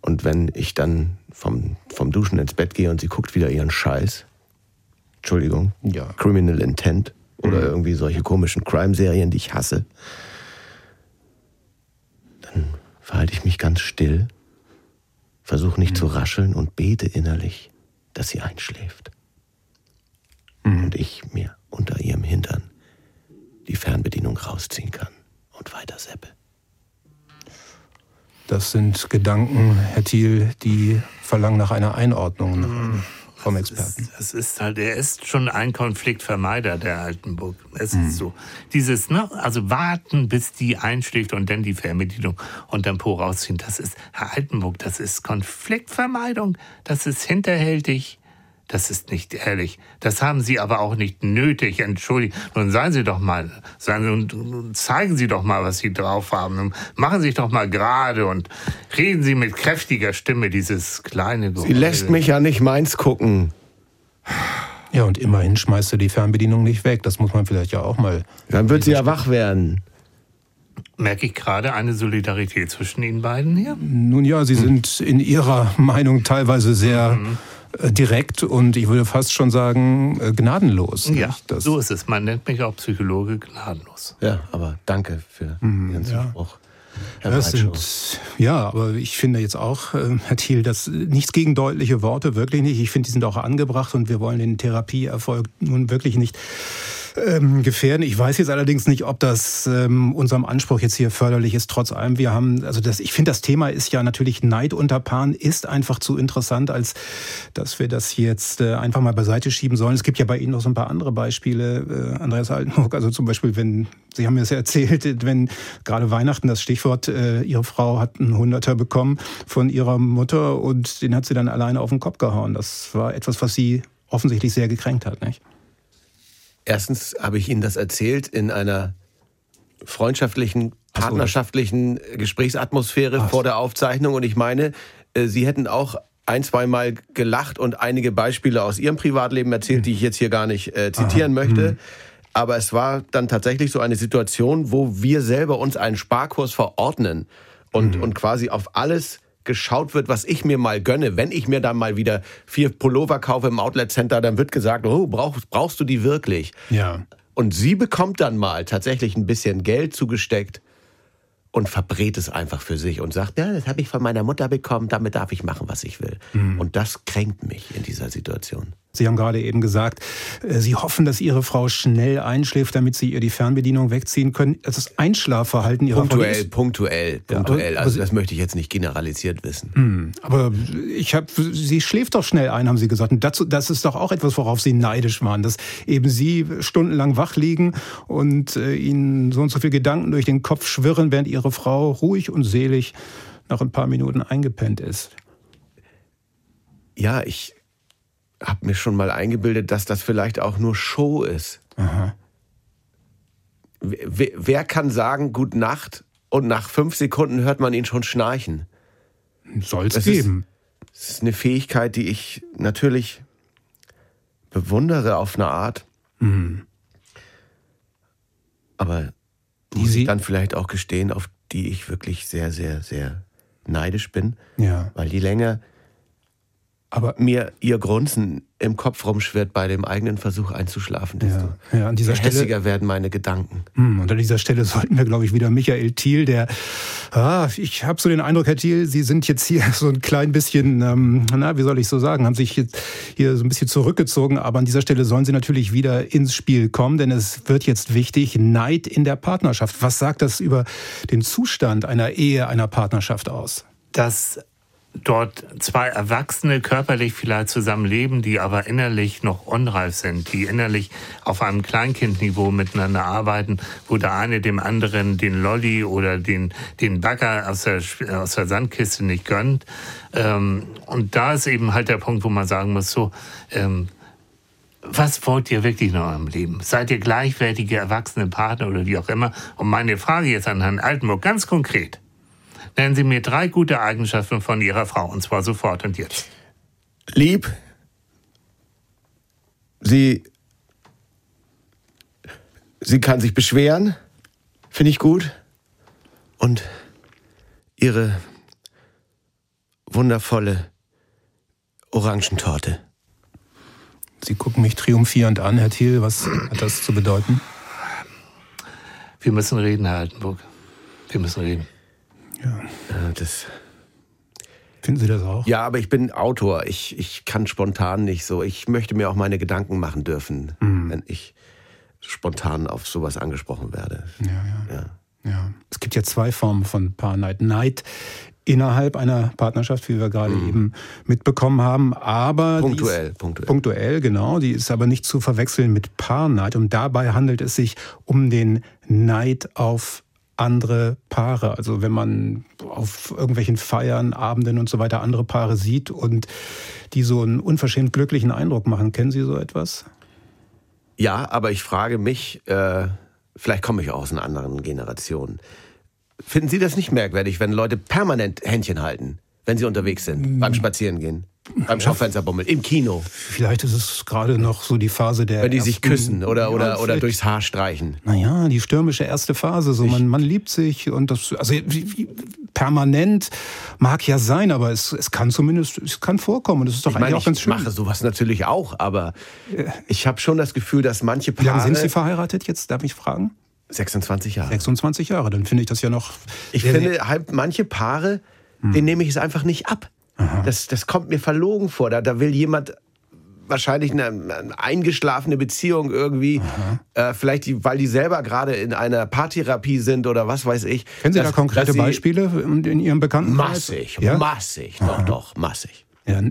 und wenn ich dann vom, vom Duschen ins Bett gehe und sie guckt wieder ihren Scheiß, Entschuldigung, ja. Criminal Intent oder irgendwie solche komischen Crime-Serien, die ich hasse, dann verhalte ich mich ganz still, versuche nicht zu rascheln und bete innerlich, dass sie einschläft. Und ich mir unter ihrem Hintern die Fernbedienung rausziehen kann und weiter seppe. Das sind Gedanken, Herr Thiel, die verlangen nach einer Einordnung nach- vom Experten. Es ist halt, er ist schon ein Konfliktvermeider, der Altenburg. Es ist so. Dieses, ne, also warten, bis die einschläft und dann die Fernbedienung und dann Po rausziehen. Das ist, Herr Altenburg, das ist Konfliktvermeidung. Das ist hinterhältig. Das ist nicht ehrlich. Das haben Sie aber auch nicht nötig. Entschuldigung. Nun seien Sie doch mal, seien Sie, und- zeigen Sie doch mal, was Sie drauf haben. Und machen Sie sich doch mal gerade und reden Sie mit kräftiger Stimme dieses kleine Geheul. Sie lässt mich ja nicht meins gucken. Ja, und immerhin schmeißt er die Fernbedienung nicht weg. Das muss man vielleicht ja auch mal. Dann wird sie ja wach werden. Merke ich gerade eine Solidarität zwischen Ihnen beiden hier? Nun ja, Sie sind in Ihrer Meinung teilweise sehr äh, direkt und ich würde fast schon sagen äh, gnadenlos. Ja? Das, so ist es. Man nennt mich auch Psychologe gnadenlos. Ja, aber danke für Ihren ja. Zuspruch. Breitschow. sind, ja, aber ich finde jetzt auch, äh, Herr Thiel, das nichts gegen deutliche Worte, wirklich nicht. Ich finde, die sind auch angebracht und wir wollen den Therapieerfolg nun wirklich nicht ähm, gefährden. Ich weiß jetzt allerdings nicht, ob das ähm, unserem Anspruch jetzt hier förderlich ist. Trotz allem, wir haben, also das, ich finde, das Thema ist ja natürlich Neid unter Paaren ist einfach zu interessant, als dass wir das jetzt äh, einfach mal beiseite schieben sollen. Es gibt ja bei Ihnen noch so ein paar andere Beispiele, äh, Andreas Altenburg. Also zum Beispiel, wenn Sie haben mir das ja erzählt, wenn gerade Weihnachten das Stichwort, äh, Ihre Frau hat einen Hunderter bekommen von ihrer Mutter und den hat sie dann alleine auf den Kopf gehauen. Das war etwas, was Sie offensichtlich sehr gekränkt hat, nicht? Erstens habe ich Ihnen das erzählt in einer freundschaftlichen, partnerschaftlichen Gesprächsatmosphäre vor der Aufzeichnung. Und ich meine, äh, Sie hätten auch ein, zweimal gelacht und einige Beispiele aus Ihrem Privatleben erzählt, die ich jetzt hier gar nicht äh, zitieren möchte. Aber es war dann tatsächlich so eine Situation, wo wir selber uns einen Sparkurs verordnen und, und quasi auf alles geschaut wird, was ich mir mal gönne. Wenn ich mir dann mal wieder vier Pullover kaufe im Outlet Center, dann wird gesagt, oh, brauchst, brauchst du die wirklich? Ja. Und sie bekommt dann mal tatsächlich ein bisschen Geld zugesteckt und verbrät es einfach für sich und sagt, ja, das habe ich von meiner Mutter bekommen, damit darf ich machen, was ich will. Und das kränkt mich in dieser Situation. Sie haben gerade eben gesagt, äh, Sie hoffen, dass Ihre Frau schnell einschläft, damit Sie ihr die Fernbedienung wegziehen können. Das Einschlafverhalten Ihrer Frau Punktuell, ist punktuell, Ja, punktuell. aber Also das möchte ich jetzt nicht generalisiert wissen. Hm, aber ich habe, sie schläft doch schnell ein, haben Sie gesagt. Und dazu, das ist doch auch etwas, worauf Sie neidisch waren, dass eben Sie stundenlang wach liegen und äh, Ihnen so und so viele Gedanken durch den Kopf schwirren, während Ihre Frau ruhig und selig nach ein paar Minuten eingepennt ist. Ja, ich habe mir schon mal eingebildet, dass das vielleicht auch nur Show ist. Wer, wer kann sagen, Gut Nacht und nach fünf Sekunden hört man ihn schon schnarchen? Soll es geben. Das ist eine Fähigkeit, die ich natürlich bewundere auf eine Art. Hm. Aber muss ich dann vielleicht auch gestehen, auf die ich wirklich sehr, sehr, sehr neidisch bin. Ja. Weil je länger Aber mir ihr Grunzen im Kopf rumschwirrt bei dem eigenen Versuch einzuschlafen, desto Ja, an dieser Stelle- hässiger werden meine Gedanken. Hm, und an dieser Stelle sollten wir, glaube ich, wieder Michael Thiel, der, ah, ich habe so den Eindruck, Herr Thiel, Sie sind jetzt hier so ein klein bisschen, ähm, na, wie soll ich so sagen, haben sich jetzt hier so ein bisschen zurückgezogen, aber an dieser Stelle sollen Sie natürlich wieder ins Spiel kommen, denn es wird jetzt wichtig, Neid in der Partnerschaft. Was sagt das über den Zustand einer Ehe, einer Partnerschaft aus? dass dort zwei Erwachsene körperlich vielleicht zusammenleben, die aber innerlich noch unreif sind, die innerlich auf einem Kleinkindniveau miteinander arbeiten, wo der eine dem anderen den Lolli oder den, den Bagger aus der, aus der Sandkiste nicht gönnt. Ähm, und da ist eben halt der Punkt, wo man sagen muss, so, ähm, was wollt ihr wirklich in eurem Leben? Seid ihr gleichwertige erwachsene Partner oder wie auch immer? Und meine Frage jetzt an Herrn Altenburg ganz konkret. Nennen Sie mir drei gute Eigenschaften von Ihrer Frau, und zwar sofort und jetzt. Lieb. Sie. Sie kann sich beschweren. Finde ich gut. Und ihre wundervolle Orangentorte. Sie gucken mich triumphierend an, Herr Thiel, was hat das zu bedeuten? Wir müssen reden, Herr Altenburg. Wir müssen reden. Ja, das. Finden Sie das auch? Ja, aber ich bin Autor. Ich, ich kann spontan nicht so. Ich möchte mir auch meine Gedanken machen dürfen, wenn ich spontan auf sowas angesprochen werde. Ja, ja. Ja. Es gibt ja zwei Formen von Paarneid. Neid innerhalb einer Partnerschaft, wie wir gerade eben mitbekommen haben, aber Punktuell, ist, punktuell. punktuell, genau, die ist aber nicht zu verwechseln mit Paarneid und dabei handelt es sich um den Neid auf andere Paare. Also wenn man auf irgendwelchen Feiern, Abenden und so weiter andere Paare sieht und die so einen unverschämt glücklichen Eindruck machen. Kennen Sie so etwas? Ja, aber ich frage mich, äh, vielleicht komme ich auch aus einer anderen Generation. Finden Sie das nicht merkwürdig, wenn Leute permanent Händchen halten, wenn sie unterwegs sind, beim Spazierengehen, beim Schaufensterbummeln, im Kino? Vielleicht ist es gerade noch so die Phase der. Wenn die sich küssen oder, Ja, oder, durchs Haar streichen. Naja, die stürmische erste Phase, so man, man liebt sich und das, also wie, permanent mag ja sein, aber es, es kann zumindest, es kann vorkommen und es ist doch ich eigentlich meine, auch ganz ich schön. mache sowas natürlich auch, aber ich habe schon das Gefühl, dass manche Wie lange Paare... sind Sie verheiratet jetzt, darf ich fragen? 26 Jahre. 26 Jahre, dann finde ich das ja noch. Ich finde, halt manche Paare, denen nehme ich es einfach nicht ab. Das, das kommt mir verlogen vor. Da, da will jemand wahrscheinlich eine, eine eingeschlafene Beziehung irgendwie, äh, vielleicht die, weil die selber gerade in einer Paartherapie sind oder was weiß ich. Kennen Sie dass- da konkrete Beispiele in in Ihrem Bekanntenkreis? Massig, Ja? massig, doch, doch, massig. Ja,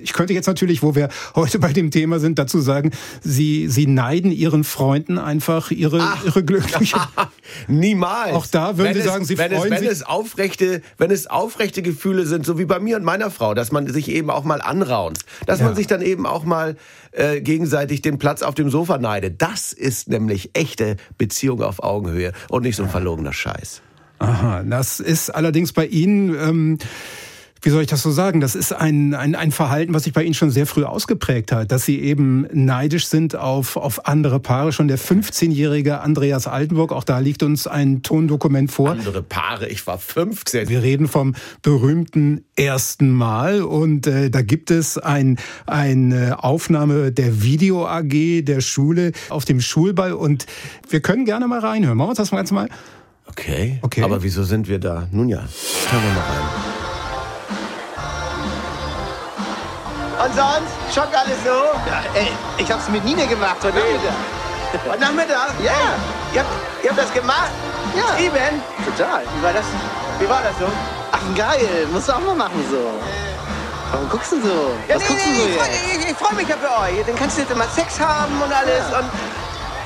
ich könnte jetzt natürlich, wo wir heute bei dem Thema sind, dazu sagen, Sie, Sie neiden Ihren Freunden einfach ihre, ihre glückliche. Niemals. Auch da würden wenn Sie es, sagen, Sie wenn freuen es, wenn sich. Es aufrechte, wenn es aufrechte Gefühle sind, so wie bei mir und meiner Frau, dass man sich eben auch mal anraunt. Dass Ja. man sich dann eben auch mal äh, gegenseitig den Platz auf dem Sofa neidet. Das ist nämlich echte Beziehung auf Augenhöhe und nicht so ein verlogener Scheiß. Aha, das ist allerdings bei Ihnen, ähm, wie soll ich das so sagen? Das ist ein, ein, ein Verhalten, was sich bei Ihnen schon sehr früh ausgeprägt hat, dass Sie eben neidisch sind auf, auf andere Paare. Schon der 15-jährige Andreas Altenburg, auch da liegt uns ein Tondokument vor. Andere Paare, ich war 15. Wir reden vom berühmten ersten Mal und äh, da gibt es ein, eine Aufnahme der Video AG der Schule auf dem Schulball und wir können gerne mal reinhören. Machen wir uns das Ganze mal? Okay. Okay. Aber wieso sind wir da? Nun ja, hören wir mal rein. Und sonst? Schock alles so? Ja, ey, ich hab's mit Nina gemacht heute Nachmittag. Heute Nachmittag? Ja. Ihr habt, ihr habt das gemacht? Ja. Steven? Total. Wie war das? Wie war das so? Ach, geil. Musst du auch mal machen so. Warum guckst du so? Ja, Was nee, guckst du nee, so ich, freu, jetzt? ich, ich freue mich ja für euch. Dann kannst du jetzt immer Sex haben und alles. Und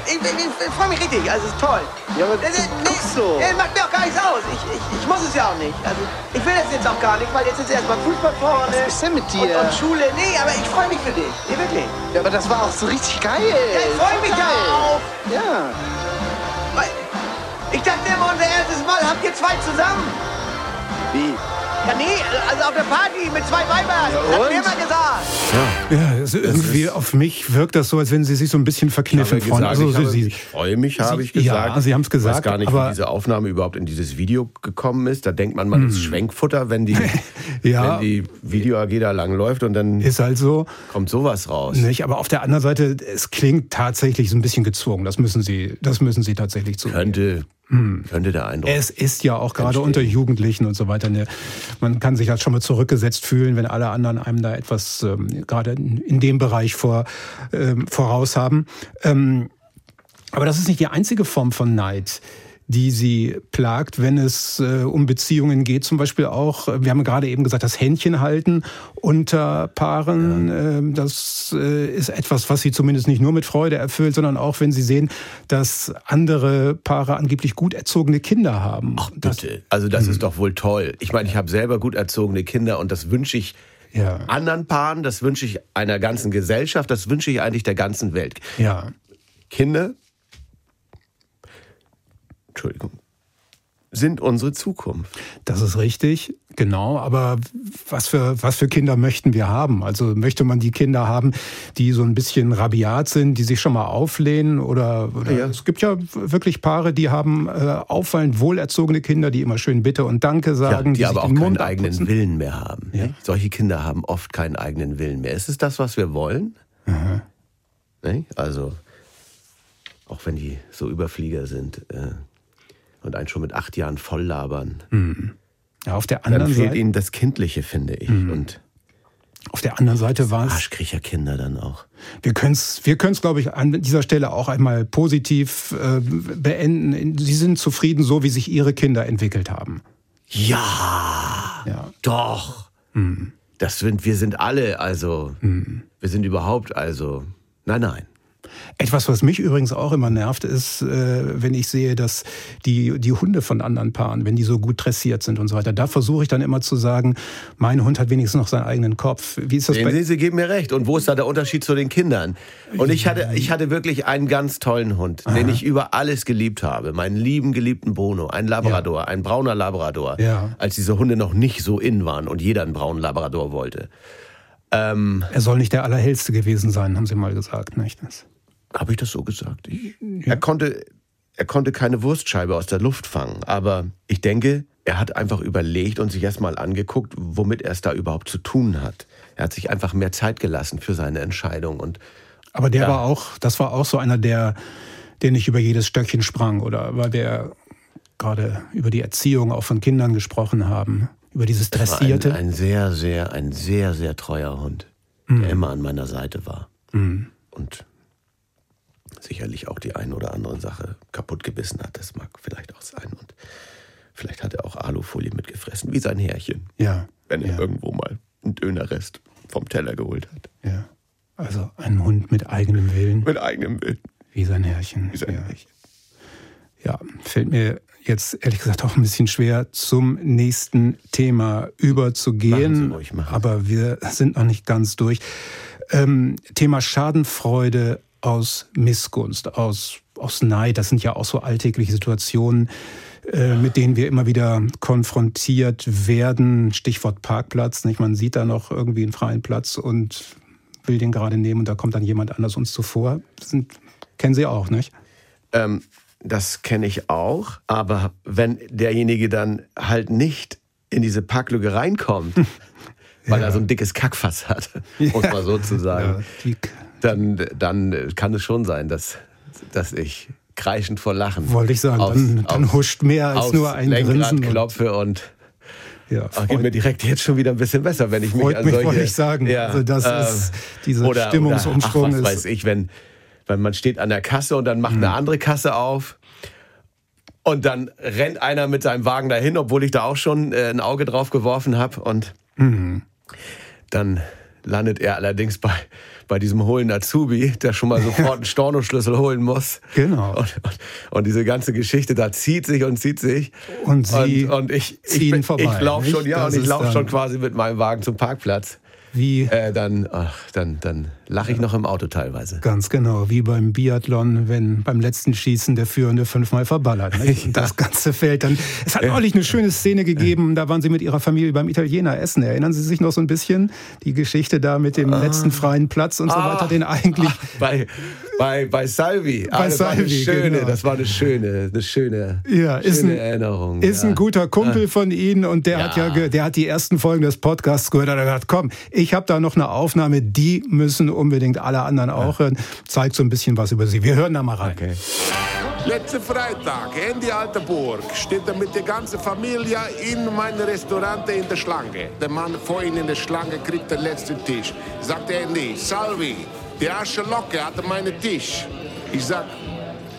ich, ich, ich freue mich richtig. Also, es ist toll. Ja, aber Das du ist- guckst so. Nee, macht mir auch gar nichts aus. Ich, ich, ich muss es ja auch nicht. Also, ich will das jetzt auch gar nicht, weil jetzt ist erstmal Fußball vorne. Was ist denn mit dir? Und, und Schule. Nee, aber ich freue mich für dich. Nee, wirklich. Ja, aber das war auch so richtig geil. Ja, ich freue mich ja auch. Ja. Ich dachte immer, unser erstes Mal habt ihr zwei zusammen. Wie? Ja, nee, also auf der Party mit zwei Weibern. Ja, das hat mir immer gesagt. Ja, also irgendwie auf mich wirkt das so, als wenn Sie sich so ein bisschen verkniffen freuen. gesagt, Also ich, habe, Sie, ich freue mich, habe ich gesagt. ja, Sie haben's Ich weiß gesagt, gar nicht, aber- wie diese Aufnahme überhaupt in dieses Video gekommen ist. Da denkt man, man ist Schwenkfutter, wenn die, Ja. wenn die Video AG da langläuft und dann ist halt so. kommt sowas raus. Nicht, aber auf der anderen Seite, es klingt tatsächlich so ein bisschen gezwungen. Das müssen Sie, das müssen Sie tatsächlich zu. Könnte, könnte der Eindruck. Es ist ja auch gerade unter Jugendlichen und so weiter. Ne, man kann sich halt schon mal zurückgesetzt fühlen, wenn alle anderen einem da etwas ähm, gerade in, in dem Bereich vor, ähm, voraus haben. Ähm, aber das ist nicht die einzige Form von Neid die sie plagt, wenn es äh, um Beziehungen geht. Zum Beispiel auch, äh, wir haben gerade eben gesagt, das Händchen halten unter Paaren. ähm, das äh, ist etwas, was sie zumindest nicht nur mit Freude erfüllt, sondern auch, wenn sie sehen, dass andere Paare angeblich gut erzogene Kinder haben. Ach bitte, also das ist doch wohl toll. Ich meine, ich habe selber gut erzogene Kinder und das wünsche ich Ja. anderen Paaren, das wünsche ich einer ganzen Gesellschaft, das wünsche ich eigentlich der ganzen Welt. Ja. Kinder, Entschuldigung, sind unsere Zukunft. Das ist richtig, genau. Aber was für, was für Kinder möchten wir haben? Also möchte man die Kinder haben, die so ein bisschen rabiat sind, die sich schon mal auflehnen? Oder, oder Ja. es gibt ja wirklich Paare, die haben äh, auffallend wohlerzogene Kinder, die immer schön Bitte und Danke sagen, ja, die, sich aber auch keinen Mund eigenen abputzen. Willen mehr haben. nicht? Solche Kinder haben oft keinen eigenen Willen mehr. Ist es das, was wir wollen? Nicht? Also, auch wenn die so Überflieger sind äh, und einen schon mit acht Jahren voll labern, Hm. Ja, auf der dann anderen fehlt Seite, ihnen das Kindliche, finde ich. Mhm. Und auf der anderen Seite war es. Arschkriecher-Kinder dann auch. Wir können es, wir können's, glaube ich, an dieser Stelle auch einmal positiv äh, beenden. Sie sind zufrieden, so wie sich Ihre Kinder entwickelt haben. Ja, Ja. doch. Hm. Das sind, wir sind alle, also, wir sind überhaupt, also, nein, nein. Etwas, was mich übrigens auch immer nervt, ist, äh, wenn ich sehe, dass die, die Hunde von anderen Paaren, wenn die so gut dressiert sind und so weiter, da versuche ich dann immer zu sagen, mein Hund hat wenigstens noch seinen eigenen Kopf. Wie ist das Sehen bei Sie, Sie geben mir recht. Und wo ist da der Unterschied zu den Kindern? Und ich hatte, ich hatte wirklich einen ganz tollen Hund, den ich über alles geliebt habe. Meinen lieben, geliebten Bruno. Ein Labrador, ein brauner Labrador. Ja. Als diese Hunde noch nicht so in waren und jeder einen braunen Labrador wollte. Ähm, Er soll nicht der Allerhellste gewesen sein, haben Sie mal gesagt, nicht? Das Habe ich das so gesagt? Ich, er, konnte, er konnte keine Wurstscheibe aus der Luft fangen. Aber ich denke, er hat einfach überlegt und sich erst mal angeguckt, womit er es da überhaupt zu tun hat. Er hat sich einfach mehr Zeit gelassen für seine Entscheidung. Und Aber der Ja. war auch, das war auch so einer der, der nicht über jedes Stöckchen sprang oder weil wir gerade über die Erziehung auch von Kindern gesprochen haben, über dieses Dressierte. Ein, ein sehr, sehr, ein sehr, sehr treuer Hund, Mhm. der immer an meiner Seite war. Mhm. Und sicherlich auch die eine oder andere Sache kaputt gebissen hat. Das mag vielleicht auch sein. Und vielleicht hat er auch Alufolie mitgefressen, wie sein Härchen. Ja. Wenn er irgendwo mal einen Dönerrest vom Teller geholt hat. Ja. Also ein Hund mit eigenem Willen. Mit eigenem Willen. Wie sein Herrchen. Wie sein ja. Härchen. ja, fällt mir jetzt ehrlich gesagt auch ein bisschen schwer, zum nächsten Thema überzugehen. Ruhig, machen aber wir sind noch nicht ganz durch. Ähm, Thema Schadenfreude aus Missgunst, aus, aus Neid. Das sind ja auch so alltägliche Situationen, äh, mit denen wir immer wieder konfrontiert werden. Stichwort Parkplatz. Nicht? Man sieht da noch irgendwie einen freien Platz und will den gerade nehmen und da kommt dann jemand anders uns zuvor. Das sind, kennen Sie auch, nicht? Ähm, das kenne ich auch. Aber wenn derjenige dann halt nicht in diese Parklücke reinkommt, weil er so ein dickes Kackfass hat, muss man so zu sagen, dann, dann kann es schon sein, dass, dass ich kreischend vor Lachen Wollte ich sagen, dann, dann huscht mehr als aufs nur ein Lenkrad Grinsen. und- klopfe und Ja, Ach, geht mir direkt jetzt schon wieder ein bisschen besser, wenn ich mich an mich, solche... wollte ich sagen. Also das ist- dieser oder, Stimmungsumschwung oder, ach, was ist- weiß ich, wenn, wenn man steht an der Kasse und dann macht Mhm. eine andere Kasse auf und dann rennt einer mit seinem Wagen dahin, obwohl ich da auch schon äh, ein Auge drauf geworfen habe und Mhm. dann landet er allerdings bei, bei diesem hohlen Azubi, der schon mal sofort einen Stornoschlüssel holen muss. Genau. Und, und, und diese ganze Geschichte da zieht sich und zieht sich. Und Sie und, und ich, ich, ziehen bin- vorbei, ich laufe schon, ja, Das und ich laufe schon quasi mit meinem Wagen zum Parkplatz. Wie? Äh, dann, ach, dann, dann lache ich noch im Auto teilweise. Ganz genau, wie beim Biathlon, wenn beim letzten Schießen der Führende fünfmal verballert. Nicht? Und das ganze Feld dann. Es hat neulich eine schöne Szene gegeben, da waren Sie mit Ihrer Familie beim Italiener essen. Erinnern Sie sich noch so ein bisschen? Die Geschichte da mit dem letzten freien Platz und so Ah. weiter, den eigentlich. Bei, bei, bei Salvi. Ah, Bei das war eine Salvi, schöne, genau. das war eine schöne, eine schöne, Ja, ist schöne ein, Erinnerung. Ist ja. ein guter Kumpel von Ihnen und der Ja. hat ja, der hat die ersten Folgen des Podcasts gehört. Da hat gesagt, komm, ich habe da noch eine Aufnahme, die müssen unbedingt alle anderen auch hören. Zeigt so ein bisschen was über Sie. Wir hören da mal rein. Letzten Freitag in die alte Burg steht er mit der ganzen Familie in mein Restaurant in der Schlange. Der Mann vor ihm in der Schlange kriegt den letzten Tisch. Sagt er nicht, Salvi, die Arschlocke hatte meinen Tisch. Ich sag,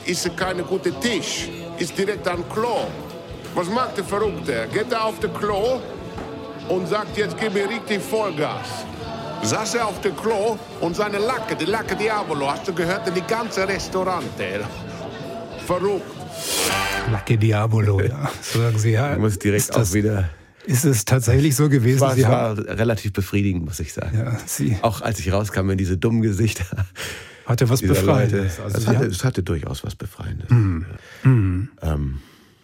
ist kein guter Tisch, ist direkt am Klo. Was macht der Verrückte? Geht er auf den Klo und sagt, jetzt gib mir richtig Vollgas. Saß er auf dem Klo und seine Lacke, die Lacke Diavolo, hast du gehört, in die ganze Restaurant. ey. Verrückt. Lucky Diabolo, ja. Sagen Sie, ja. Ich muss direkt auch wieder. Ist es tatsächlich so gewesen? War, Sie war relativ befriedigend, muss ich sagen. Ja, Sie- Auch als ich rauskam in diese dummen Gesichter. Hatte was Befreiendes. Also es, hatte, haben- es hatte durchaus was Befreiendes. Mhm. Mhm. Ähm,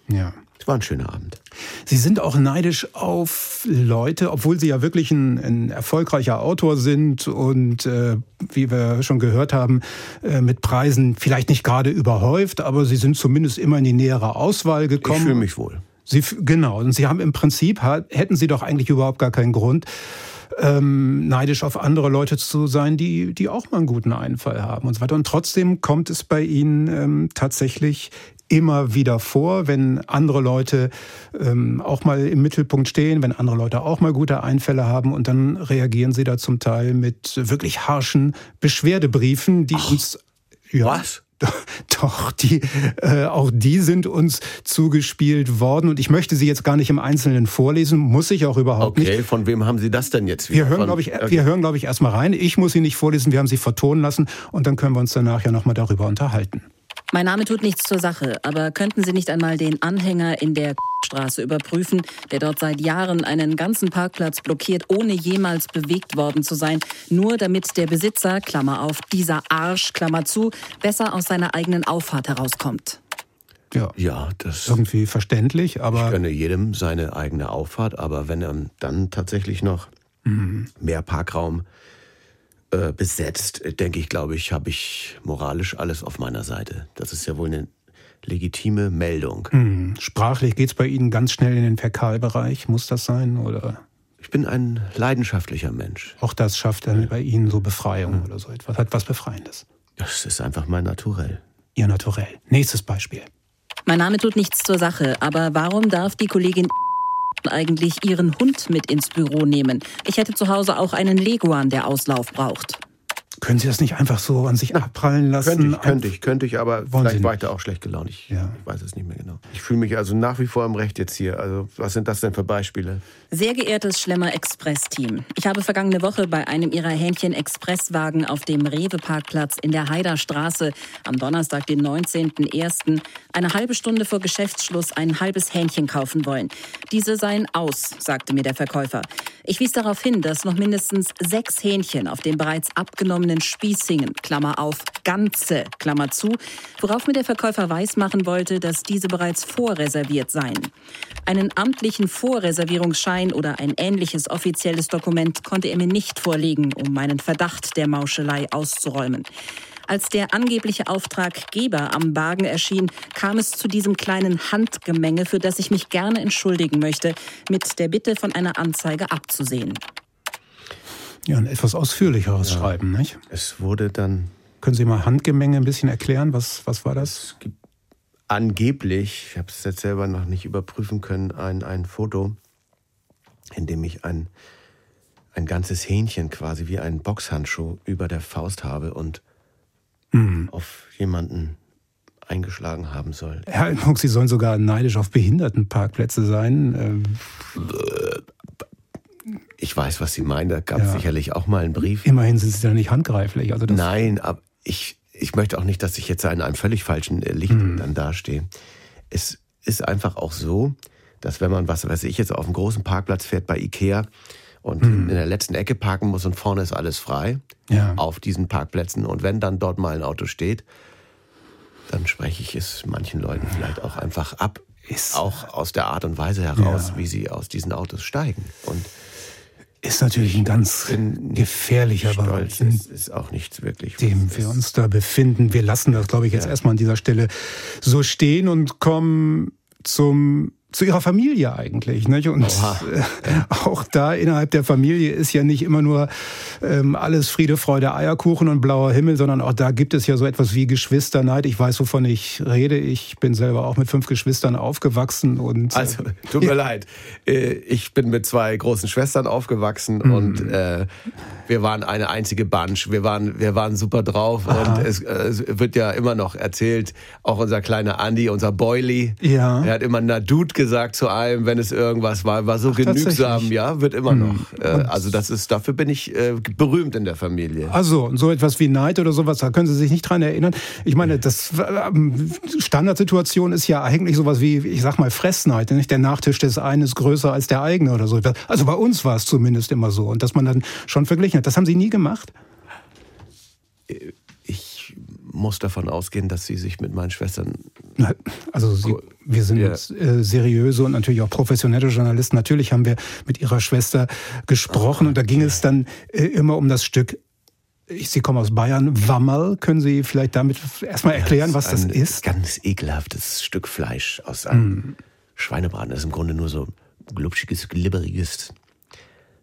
Ja. es war ein schöner Abend. Sie sind auch neidisch auf Leute, obwohl Sie ja wirklich ein, ein erfolgreicher Autor sind und äh, wie wir schon gehört haben, äh, mit Preisen vielleicht nicht gerade überhäuft, aber Sie sind zumindest immer in die nähere Auswahl gekommen. Ich fühle mich wohl. Sie, genau, und Sie haben im Prinzip, hätten Sie doch eigentlich überhaupt gar keinen Grund, ähm, neidisch auf andere Leute zu sein, die, die auch mal einen guten Einfall haben und so weiter. Und trotzdem kommt es bei Ihnen ähm, tatsächlich immer wieder vor, wenn andere Leute ähm, auch mal im Mittelpunkt stehen, wenn andere Leute auch mal gute Einfälle haben und dann reagieren Sie da zum Teil mit wirklich harschen Beschwerdebriefen, die uns... Ja, Was? Doch, die, äh, auch die sind uns zugespielt worden und ich möchte sie jetzt gar nicht im Einzelnen vorlesen, muss ich auch überhaupt nicht. Okay, von wem haben Sie das denn jetzt wieder? Wir hören, glaube ich, Okay. wir hören, glaube ich, erstmal rein. Ich muss sie nicht vorlesen, wir haben sie vertonen lassen und dann können wir uns danach ja nochmal darüber unterhalten. Mein Name tut nichts zur Sache, aber könnten Sie nicht einmal den Anhänger in der Straße überprüfen, der dort seit Jahren einen ganzen Parkplatz blockiert, ohne jemals bewegt worden zu sein, nur damit der Besitzer, Klammer auf, dieser Arsch, Klammer zu, besser aus seiner eigenen Auffahrt herauskommt? Ja, ja das irgendwie verständlich, aber Ich gönne jedem seine eigene Auffahrt, aber wenn er dann tatsächlich noch Mhm. mehr Parkraum äh, besetzt, denke ich, glaube ich, habe ich moralisch alles auf meiner Seite. Das ist ja wohl eine legitime Meldung. Hm, sprachlich geht es bei Ihnen ganz schnell in den Fäkalbereich, muss das sein? Oder Ich bin ein leidenschaftlicher Mensch. auch das schafft dann bei Ihnen so Befreiung oder so etwas? Hat was Befreiendes. Das ist einfach mein Naturell. ihr Naturell. Nächstes Beispiel. Mein Name tut nichts zur Sache, aber warum darf die Kollegin eigentlich ihren Hund mit ins Büro nehmen? Ich hätte zu Hause auch einen Leguan, der Auslauf braucht. Können Sie das nicht einfach so an sich abprallen lassen? Könnte ich, könnte ich, könnte ich, aber Wollen vielleicht Sie war ich da auch schlecht gelaunt. Ich, ich weiß es nicht mehr genau. Ich fühle mich also nach wie vor im Recht jetzt hier. Also was sind das denn für Beispiele? Sehr geehrtes Schlemmer Express-Team, ich habe vergangene Woche bei einem Ihrer Hähnchen-Expresswagen auf dem Rewe-Parkplatz in der Haider Straße am Donnerstag, den 19.01., eine halbe Stunde vor Geschäftsschluss ein halbes Hähnchen kaufen wollen. Diese seien aus, sagte mir der Verkäufer. Ich wies darauf hin, dass noch mindestens sechs Hähnchen auf dem bereits abgenommenen Spieß hingen, Klammer auf, ganze, Klammer zu, worauf mir der Verkäufer weismachen wollte, dass diese bereits vorreserviert seien. Einen amtlichen Vorreservierungsschein oder ein ähnliches offizielles Dokument konnte er mir nicht vorlegen, um meinen Verdacht der Mauschelei auszuräumen. Als der angebliche Auftraggeber am Wagen erschien, kam es zu diesem kleinen Handgemenge, für das ich mich gerne entschuldigen möchte, mit der Bitte von einer Anzeige abzusehen. Ja, ein etwas ausführlicheres Schreiben, nicht? Es wurde dann. Können Sie mal Handgemenge ein bisschen erklären? Was, was war das? Angeblich, ich habe es jetzt selber noch nicht überprüfen können, ein, ein Foto, in dem ich ein, ein ganzes Hähnchen quasi wie einen Boxhandschuh über der Faust habe und Hm. auf jemanden eingeschlagen haben soll. Herr Altmuck, Sie sollen sogar neidisch auf Behindertenparkplätze sein. Ähm, Ich weiß, was Sie meinen. Da gab es Ja. sicherlich auch mal einen Brief. Immerhin sind Sie da nicht handgreiflich. Also Nein, aber ich, ich möchte auch nicht, dass ich jetzt in einem völlig falschen äh, Licht Hm. dann dastehe. Es ist einfach auch so, dass wenn man, was weiß ich, jetzt auf einem großen Parkplatz fährt bei Ikea und Hm. in der letzten Ecke parken muss und vorne ist alles frei Ja. auf diesen Parkplätzen und wenn dann dort mal ein Auto steht, dann spreche ich es manchen Leuten vielleicht auch einfach ab, auch aus der Art und Weise heraus, Ja. wie sie aus diesen Autos steigen. Und ist natürlich ein ganz gefährlicher Bereich, in es ist auch nichts wirklich. dem wir uns da befinden. Wir lassen das, glaube ich, jetzt erstmal an dieser Stelle so stehen und kommen zum zu ihrer Familie eigentlich. Nicht? Und äh, auch da innerhalb der Familie ist ja nicht immer nur ähm, alles Friede, Freude, Eierkuchen und blauer Himmel, sondern auch da gibt es ja so etwas wie Geschwisterneid. Ich weiß, wovon ich rede. Ich bin selber auch mit fünf Geschwistern aufgewachsen und äh, Also, tut mir leid. Äh, Ich bin mit zwei großen Schwestern aufgewachsen Mhm. und äh, wir waren eine einzige Bunch. Wir waren, wir waren super drauf Aha. und es, es wird ja immer noch erzählt, auch unser kleiner Andy, unser Boily, Ja. er hat immer na Dude gesagt zu allem, wenn es irgendwas war, war so genügsam, tatsächlich? ja, wird immer Hm. noch. Äh, also das ist, dafür bin ich äh, berühmt in der Familie. Also, so etwas wie Neid oder sowas, da können Sie sich nicht dran erinnern. Ich meine, das ähm, Standardsituation ist ja eigentlich sowas wie, ich sag mal, Fressneid. Nicht? Der Nachtisch des einen ist größer als der eigene oder so. Also bei uns war es zumindest immer so. Und dass man dann schon verglichen hat. Das haben Sie nie gemacht? Ich muss davon ausgehen, dass sie sich mit meinen Schwestern Also Sie, wir sind Ja. äh, seriöse und natürlich auch professionelle Journalisten. Natürlich haben wir mit Ihrer Schwester gesprochen und da ging es dann äh, immer um das Stück. Ich, Sie kommen aus Bayern, Wammerl. Können Sie vielleicht damit erstmal erklären, was das ein ist? Ganz ekelhaftes Stück Fleisch aus einem Schweinebraten. Das ist im Grunde nur so glubschiges, glibberiges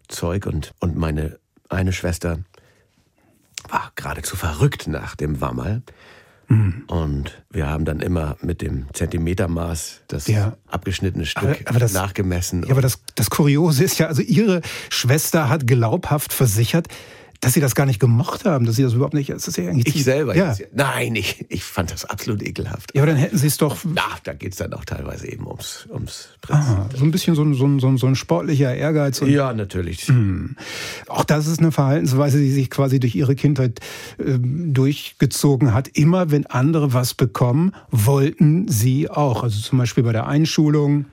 Zeug. Und, und meine eine Schwester war geradezu verrückt nach dem Wammerl. Und wir haben dann immer mit dem Zentimetermaß das Ja. abgeschnittene Stück Aber- aber das- nachgemessen. Ja, aber das, das Kuriose ist ja, also Ihre Schwester hat glaubhaft versichert, dass Sie das gar nicht gemocht haben, dass Sie das überhaupt nicht. Das ist ja eigentlich ich selber Ja. jetzt. Nein, ich, ich fand das absolut ekelhaft. ja, aber dann hätten Sie es doch. Ach, da geht es dann auch teilweise eben ums, ums Ah, so ein bisschen so ein, so ein, so ein, sportlicher Ehrgeiz. Ja, natürlich. Hm. Auch das ist eine Verhaltensweise, die sich quasi durch ihre Kindheit ähm, durchgezogen hat. Immer wenn andere was bekommen, wollten sie auch. Also zum Beispiel bei der Einschulung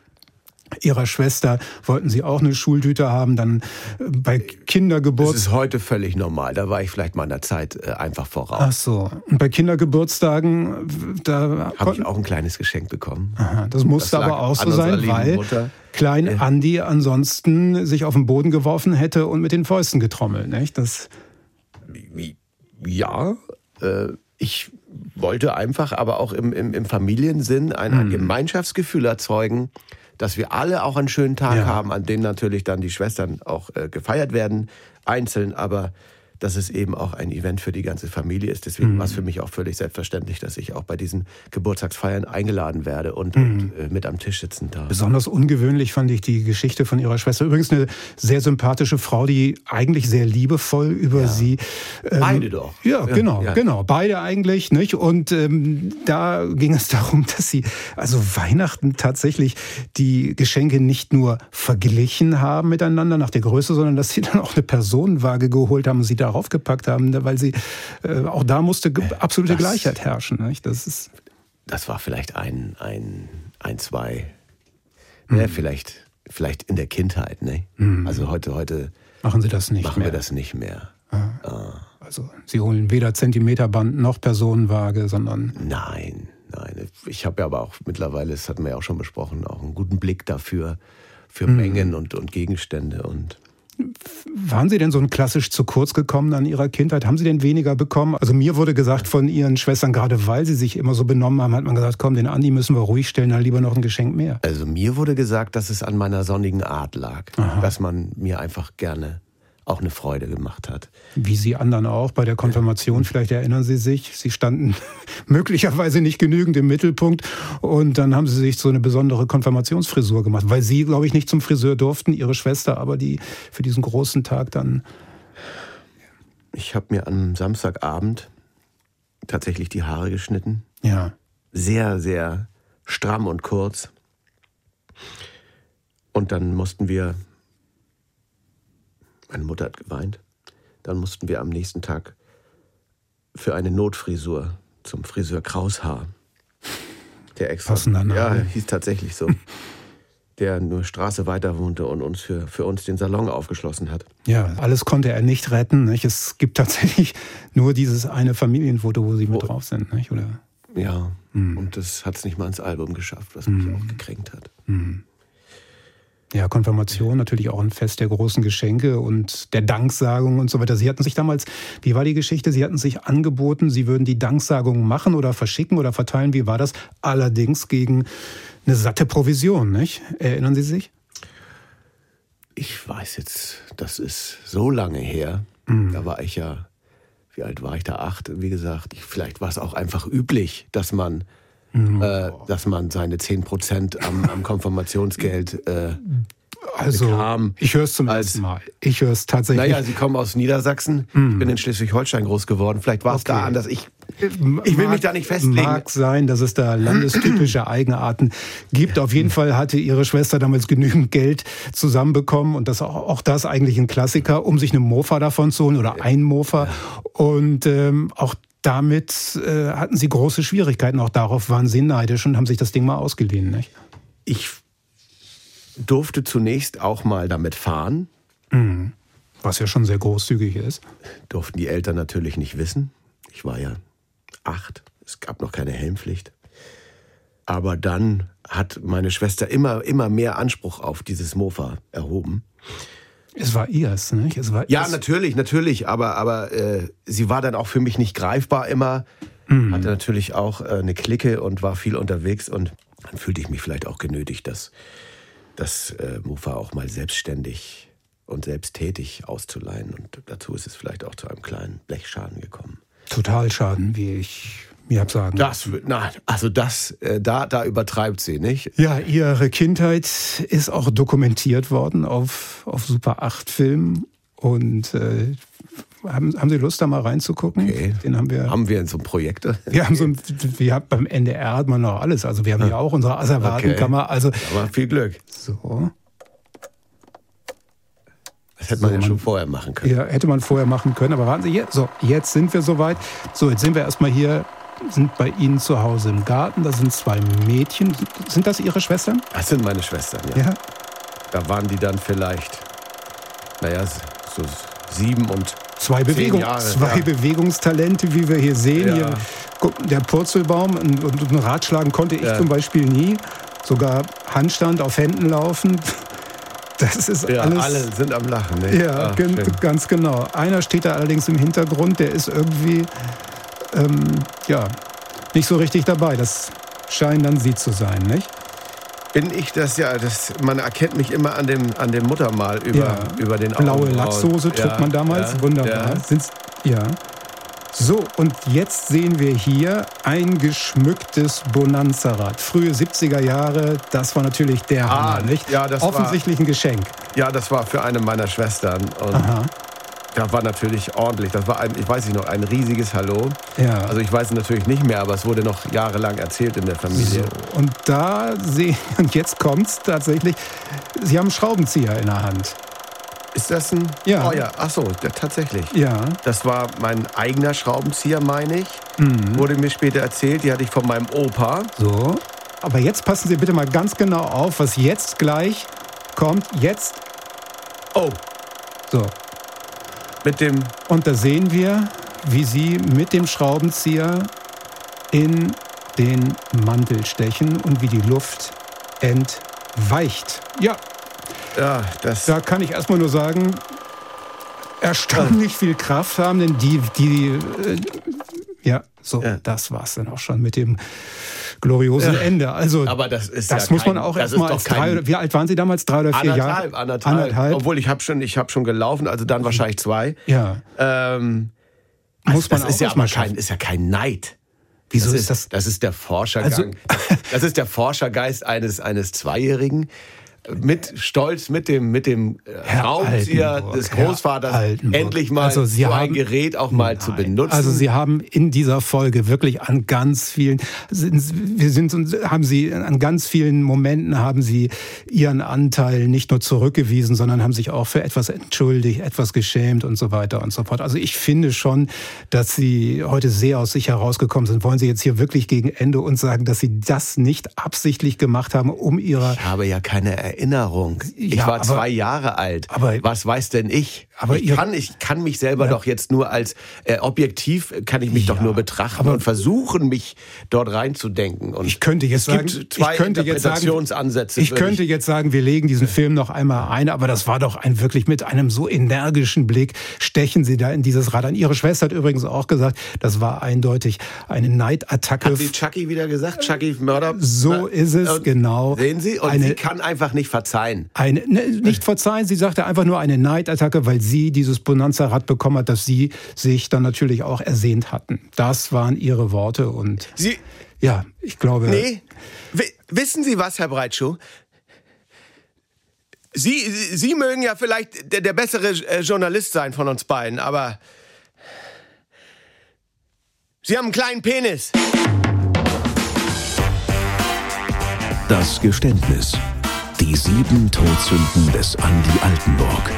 ihrer Schwester wollten sie auch eine Schultüte haben. Dann äh, bei Das Kindergeburtstag. ist heute völlig normal. Da war ich vielleicht meiner Zeit äh, einfach voraus. Ach so. Und bei Kindergeburtstagen, da Habe ich auch ein kleines Geschenk bekommen. Aha, das musste Das aber auch so sein, weil Mutter. Klein Andi ansonsten sich auf den Boden geworfen hätte und mit den Fäusten getrommelt. Nicht? Das Ja, äh, ich wollte einfach aber auch im, im, im Familiensinn ein, Hm. ein Gemeinschaftsgefühl erzeugen, dass wir alle auch einen schönen Tag Ja. haben, an dem natürlich dann die Schwestern auch äh, gefeiert werden, einzeln, aber dass es eben auch ein Event für die ganze Familie ist. Deswegen Mhm. war es für mich auch völlig selbstverständlich, dass ich auch bei diesen Geburtstagsfeiern eingeladen werde und, Mhm. und äh, mit am Tisch sitzen darf. Besonders ungewöhnlich fand ich die Geschichte von ihrer Schwester. Übrigens eine sehr sympathische Frau, die eigentlich sehr liebevoll über sie. ähm, Beide doch. Ja, Ja, genau, ja. genau. Beide eigentlich, nicht? Und ähm, da ging es darum, dass sie also Weihnachten tatsächlich die Geschenke nicht nur verglichen haben miteinander nach der Größe, sondern dass sie dann auch eine Personenwaage geholt haben und sie darauf gepackt haben, weil sie äh, auch da musste absolute das- Gleichheit herrschen. Nicht? Das ist Das war vielleicht ein, ein, ein zwei, ne, vielleicht, vielleicht in der Kindheit, ne? Also heute, heute machen sie das nicht machen mehr. wir das nicht mehr. Also sie holen weder Zentimeterband noch Personenwaage, sondern Nein, nein. Ich habe ja aber auch mittlerweile, das hatten wir ja auch schon besprochen, auch einen guten Blick dafür, für Mhm. Mengen und, und Gegenstände und Waren Sie denn so ein klassisch zu kurz gekommen an Ihrer Kindheit? Haben Sie denn weniger bekommen? Also mir wurde gesagt von Ihren Schwestern, gerade weil sie sich immer so benommen haben, hat man gesagt, komm, den Andi müssen wir ruhig stellen, dann lieber noch ein Geschenk mehr. Also mir wurde gesagt, dass es an meiner sonnigen Art lag, dass man mir einfach gerne auch eine Freude gemacht hat. Wie Sie anderen auch bei der Konfirmation, vielleicht erinnern Sie sich, Sie standen möglicherweise nicht genügend im Mittelpunkt und dann haben Sie sich so eine besondere Konfirmationsfrisur gemacht, weil Sie, glaube ich, nicht zum Friseur durften, Ihre Schwester aber die für diesen großen Tag dann... Ich habe mir am Samstagabend tatsächlich die Haare geschnitten. Ja. Sehr, sehr stramm und kurz. Und dann mussten wir, meine Mutter hat geweint, dann mussten wir am nächsten Tag für eine Notfrisur zum Friseur Kraushaar. Der extra. Passender Name. Ja, hieß tatsächlich so. der eine Straße weiter wohnte und uns für, für uns den Salon aufgeschlossen hat. Ja, alles konnte er nicht retten. Nicht? Es gibt tatsächlich nur dieses eine Familienfoto, wo Sie mit drauf sind. Nicht? Oder? Ja, Hm. und das hat es nicht mal ins Album geschafft, was mich auch gekränkt hat. Hm. Ja, Konfirmation natürlich auch ein Fest der großen Geschenke und der Danksagung und so weiter. Sie hatten sich damals, wie war die Geschichte? Sie hatten sich angeboten, Sie würden die Danksagung machen oder verschicken oder verteilen. Wie war das? Allerdings gegen eine satte Provision, nicht? Erinnern Sie sich? Ich weiß jetzt, das ist so lange her. Mhm. Da war ich ja, wie alt war ich da? Acht, wie gesagt. Ich, vielleicht war es auch einfach üblich, dass man, Mhm. äh, dass man seine 10% am, am Konfirmationsgeld äh, Also, bekam. ich höre es zum ersten Mal. Ich höre es tatsächlich. Naja, Sie kommen aus Niedersachsen. Ich bin in Schleswig-Holstein groß geworden. Vielleicht war es da anders. Ich, ich will mich da nicht festlegen. Mag sein, dass es da landestypische Eigenarten gibt. Auf jeden Fall hatte ihre Schwester damals genügend Geld zusammenbekommen und das auch, auch das eigentlich ein Klassiker, um sich eine Mofa davon zu holen oder ein Mofa. Und ähm, auch damit äh, hatten sie große Schwierigkeiten. Auch darauf waren sie neidisch und haben sich das Ding mal ausgeliehen. Nicht? Ich durfte zunächst auch mal damit fahren. Mhm. Was ja schon sehr großzügig ist. Durften die Eltern natürlich nicht wissen. Ich war ja acht. Es gab noch keine Helmpflicht. Aber dann hat meine Schwester immer, immer mehr Anspruch auf dieses Mofa erhoben. Es war ihrs, nicht? Es war Ja, ihrs. natürlich, natürlich. Aber, aber äh, sie war dann auch für mich nicht greifbar immer. Mhm. Hatte natürlich auch äh, eine Clique und war viel unterwegs. Und dann fühlte ich mich vielleicht auch genötigt, das, das äh, Mofa auch mal selbstständig und selbsttätig auszuleihen. Und dazu ist es vielleicht auch zu einem kleinen Blechschaden gekommen. Totalschaden, wie ich mir hab sagen. Das, nein, also das, äh, da, da übertreibt sie, nicht? Ja, ihre Kindheit ist auch dokumentiert worden auf, auf Super 8 Filmen. Und äh, haben, haben Sie Lust, da mal reinzugucken? Okay. Den haben wir. Haben wir in so einem Projekt? Wir haben so ein, wir haben beim NDR hat man noch alles. Also wir haben ja auch unsere Asservatenkammer. Also Aber viel Glück. so. Das hätte man So, ja man- schon vorher machen können. Ja, hätte man vorher machen können, aber warten Sie, jetzt, so, jetzt sind wir soweit. So, jetzt sind wir erstmal hier, sind bei Ihnen zu Hause im Garten. Da sind zwei Mädchen. Sind das Ihre Schwestern? Das sind meine Schwestern, ja. Ja. Da waren die dann vielleicht, naja, so sieben und Zwei, Bewegung, Jahre. zwei ja. Bewegungstalente, wie wir hier sehen. Ja. Hier, der Purzelbaum und, und ein Radschlagen konnte ich Ja. zum Beispiel nie. Sogar Handstand auf Händen laufen. Das ist Ja, alles. alle sind am Lachen. Ne? Ja, gen- schön. ganz genau. Einer steht da allerdings im Hintergrund, der ist irgendwie ähm, ja, nicht so richtig dabei. Das scheinen dann Sie zu sein, nicht? bin ich das ja, das, man erkennt mich immer an dem, an dem Muttermal über, Ja. über den Blaue Augenbrauen. Lachssoße trug Ja, man damals. ja, Wunderbar. Ja. Sind's, ja. So, und jetzt sehen wir hier ein geschmücktes Bonanza-Rad. Frühe 70er Jahre, das war natürlich der Ah, Hammer, nicht? ja, das Offensichtlich ein Geschenk. Ja, das war für eine meiner Schwestern. Und Aha. Da war natürlich ordentlich. Das war ein, ich weiß nicht noch, ein riesiges Hallo. Ja. Also ich weiß es natürlich nicht mehr, aber es wurde noch jahrelang erzählt in der Familie. So, und da sehen, und jetzt kommt's tatsächlich, Sie haben einen Schraubenzieher in der Hand. Ist das ein? Ja. Oh ja, ach so, ja, tatsächlich. Ja. Das war mein eigener Schraubenzieher, meine ich. Mhm. Wurde mir später erzählt. Die hatte ich von meinem Opa. So. Aber jetzt passen Sie bitte mal ganz genau auf, was jetzt gleich kommt. Jetzt. Oh. So. Mit dem. Und da sehen wir, wie Sie mit dem Schraubenzieher in den Mantel stechen und wie die Luft entweicht. Ja. Ja, das. Da kann ich erstmal nur sagen, erstaunlich viel Kraft haben, denn die, die, äh, ja, so, das war's dann auch schon mit dem gloriosen Ja. Ende. Also, Aber das ist das ja muss man kein- auch das ist erstmal als drei oder, wie alt waren Sie damals? Drei oder vier Anderthalb, Jahre? anderthalb, Anderthalb. Obwohl ich habe schon, ich habe schon gelaufen, also dann wahrscheinlich zwei. Ja. Ähm, Muss man das ist auch ja erst aber mal kein, ist ja kein Neid. Wieso das ist das? Das ist der Forschergang. Also- das ist der Forschergeist eines eines Zweijährigen. Mit Stolz, mit dem, mit dem äh, Herr Altenburg, des Großvaters endlich mal Also so ein haben- Gerät auch mal zu benutzen. Also Sie haben in dieser Folge wirklich an ganz vielen, wir sind, haben Sie an ganz vielen Momenten haben Sie Ihren Anteil nicht nur zurückgewiesen, sondern haben sich auch für etwas entschuldigt, etwas geschämt und so weiter und so fort. Also ich finde schon, dass Sie heute sehr aus sich herausgekommen sind. Wollen Sie jetzt hier wirklich gegen Ende uns sagen, dass Sie das nicht absichtlich gemacht haben, um Ihrer ich habe ja keine Erinnerung. Ich Ja, war aber- zwei Jahre alt. aber- Was weiß denn ich? Aber ich, kann, ich kann mich selber Ja. doch jetzt nur als äh, objektiv, kann ich mich doch nur betrachten und versuchen, mich dort reinzudenken. Und Ich könnte jetzt es sagen, gibt zwei ich könnte jetzt sagen, ich könnte jetzt sagen, wir legen diesen Film noch einmal ein, aber das war doch ein wirklich mit einem so energischen Blick stechen Sie da in dieses Rad an. Ihre Schwester hat übrigens auch gesagt, das war eindeutig eine Neidattacke. Hat sie Chucky wieder gesagt? Chucky Mörder? So ist es, Und genau. Sehen Sie? Und Eine- sie kann einfach nicht verzeihen. Eine, ne, nicht verzeihen, sie sagte einfach nur eine Neidattacke, weil sie dieses Bonanza-Rad bekommen hat, das sie sich dann natürlich auch ersehnt hatten. Das waren ihre Worte und Sie, ja, ich glaube. Nee. W wissen Sie was, Herr Breitschuh? Sie, Sie Sie mögen ja vielleicht der, der bessere äh, Journalist sein von uns beiden, aber Sie haben einen kleinen Penis. Das Geständnis. Die sieben Todsünden des Andi Altenburg.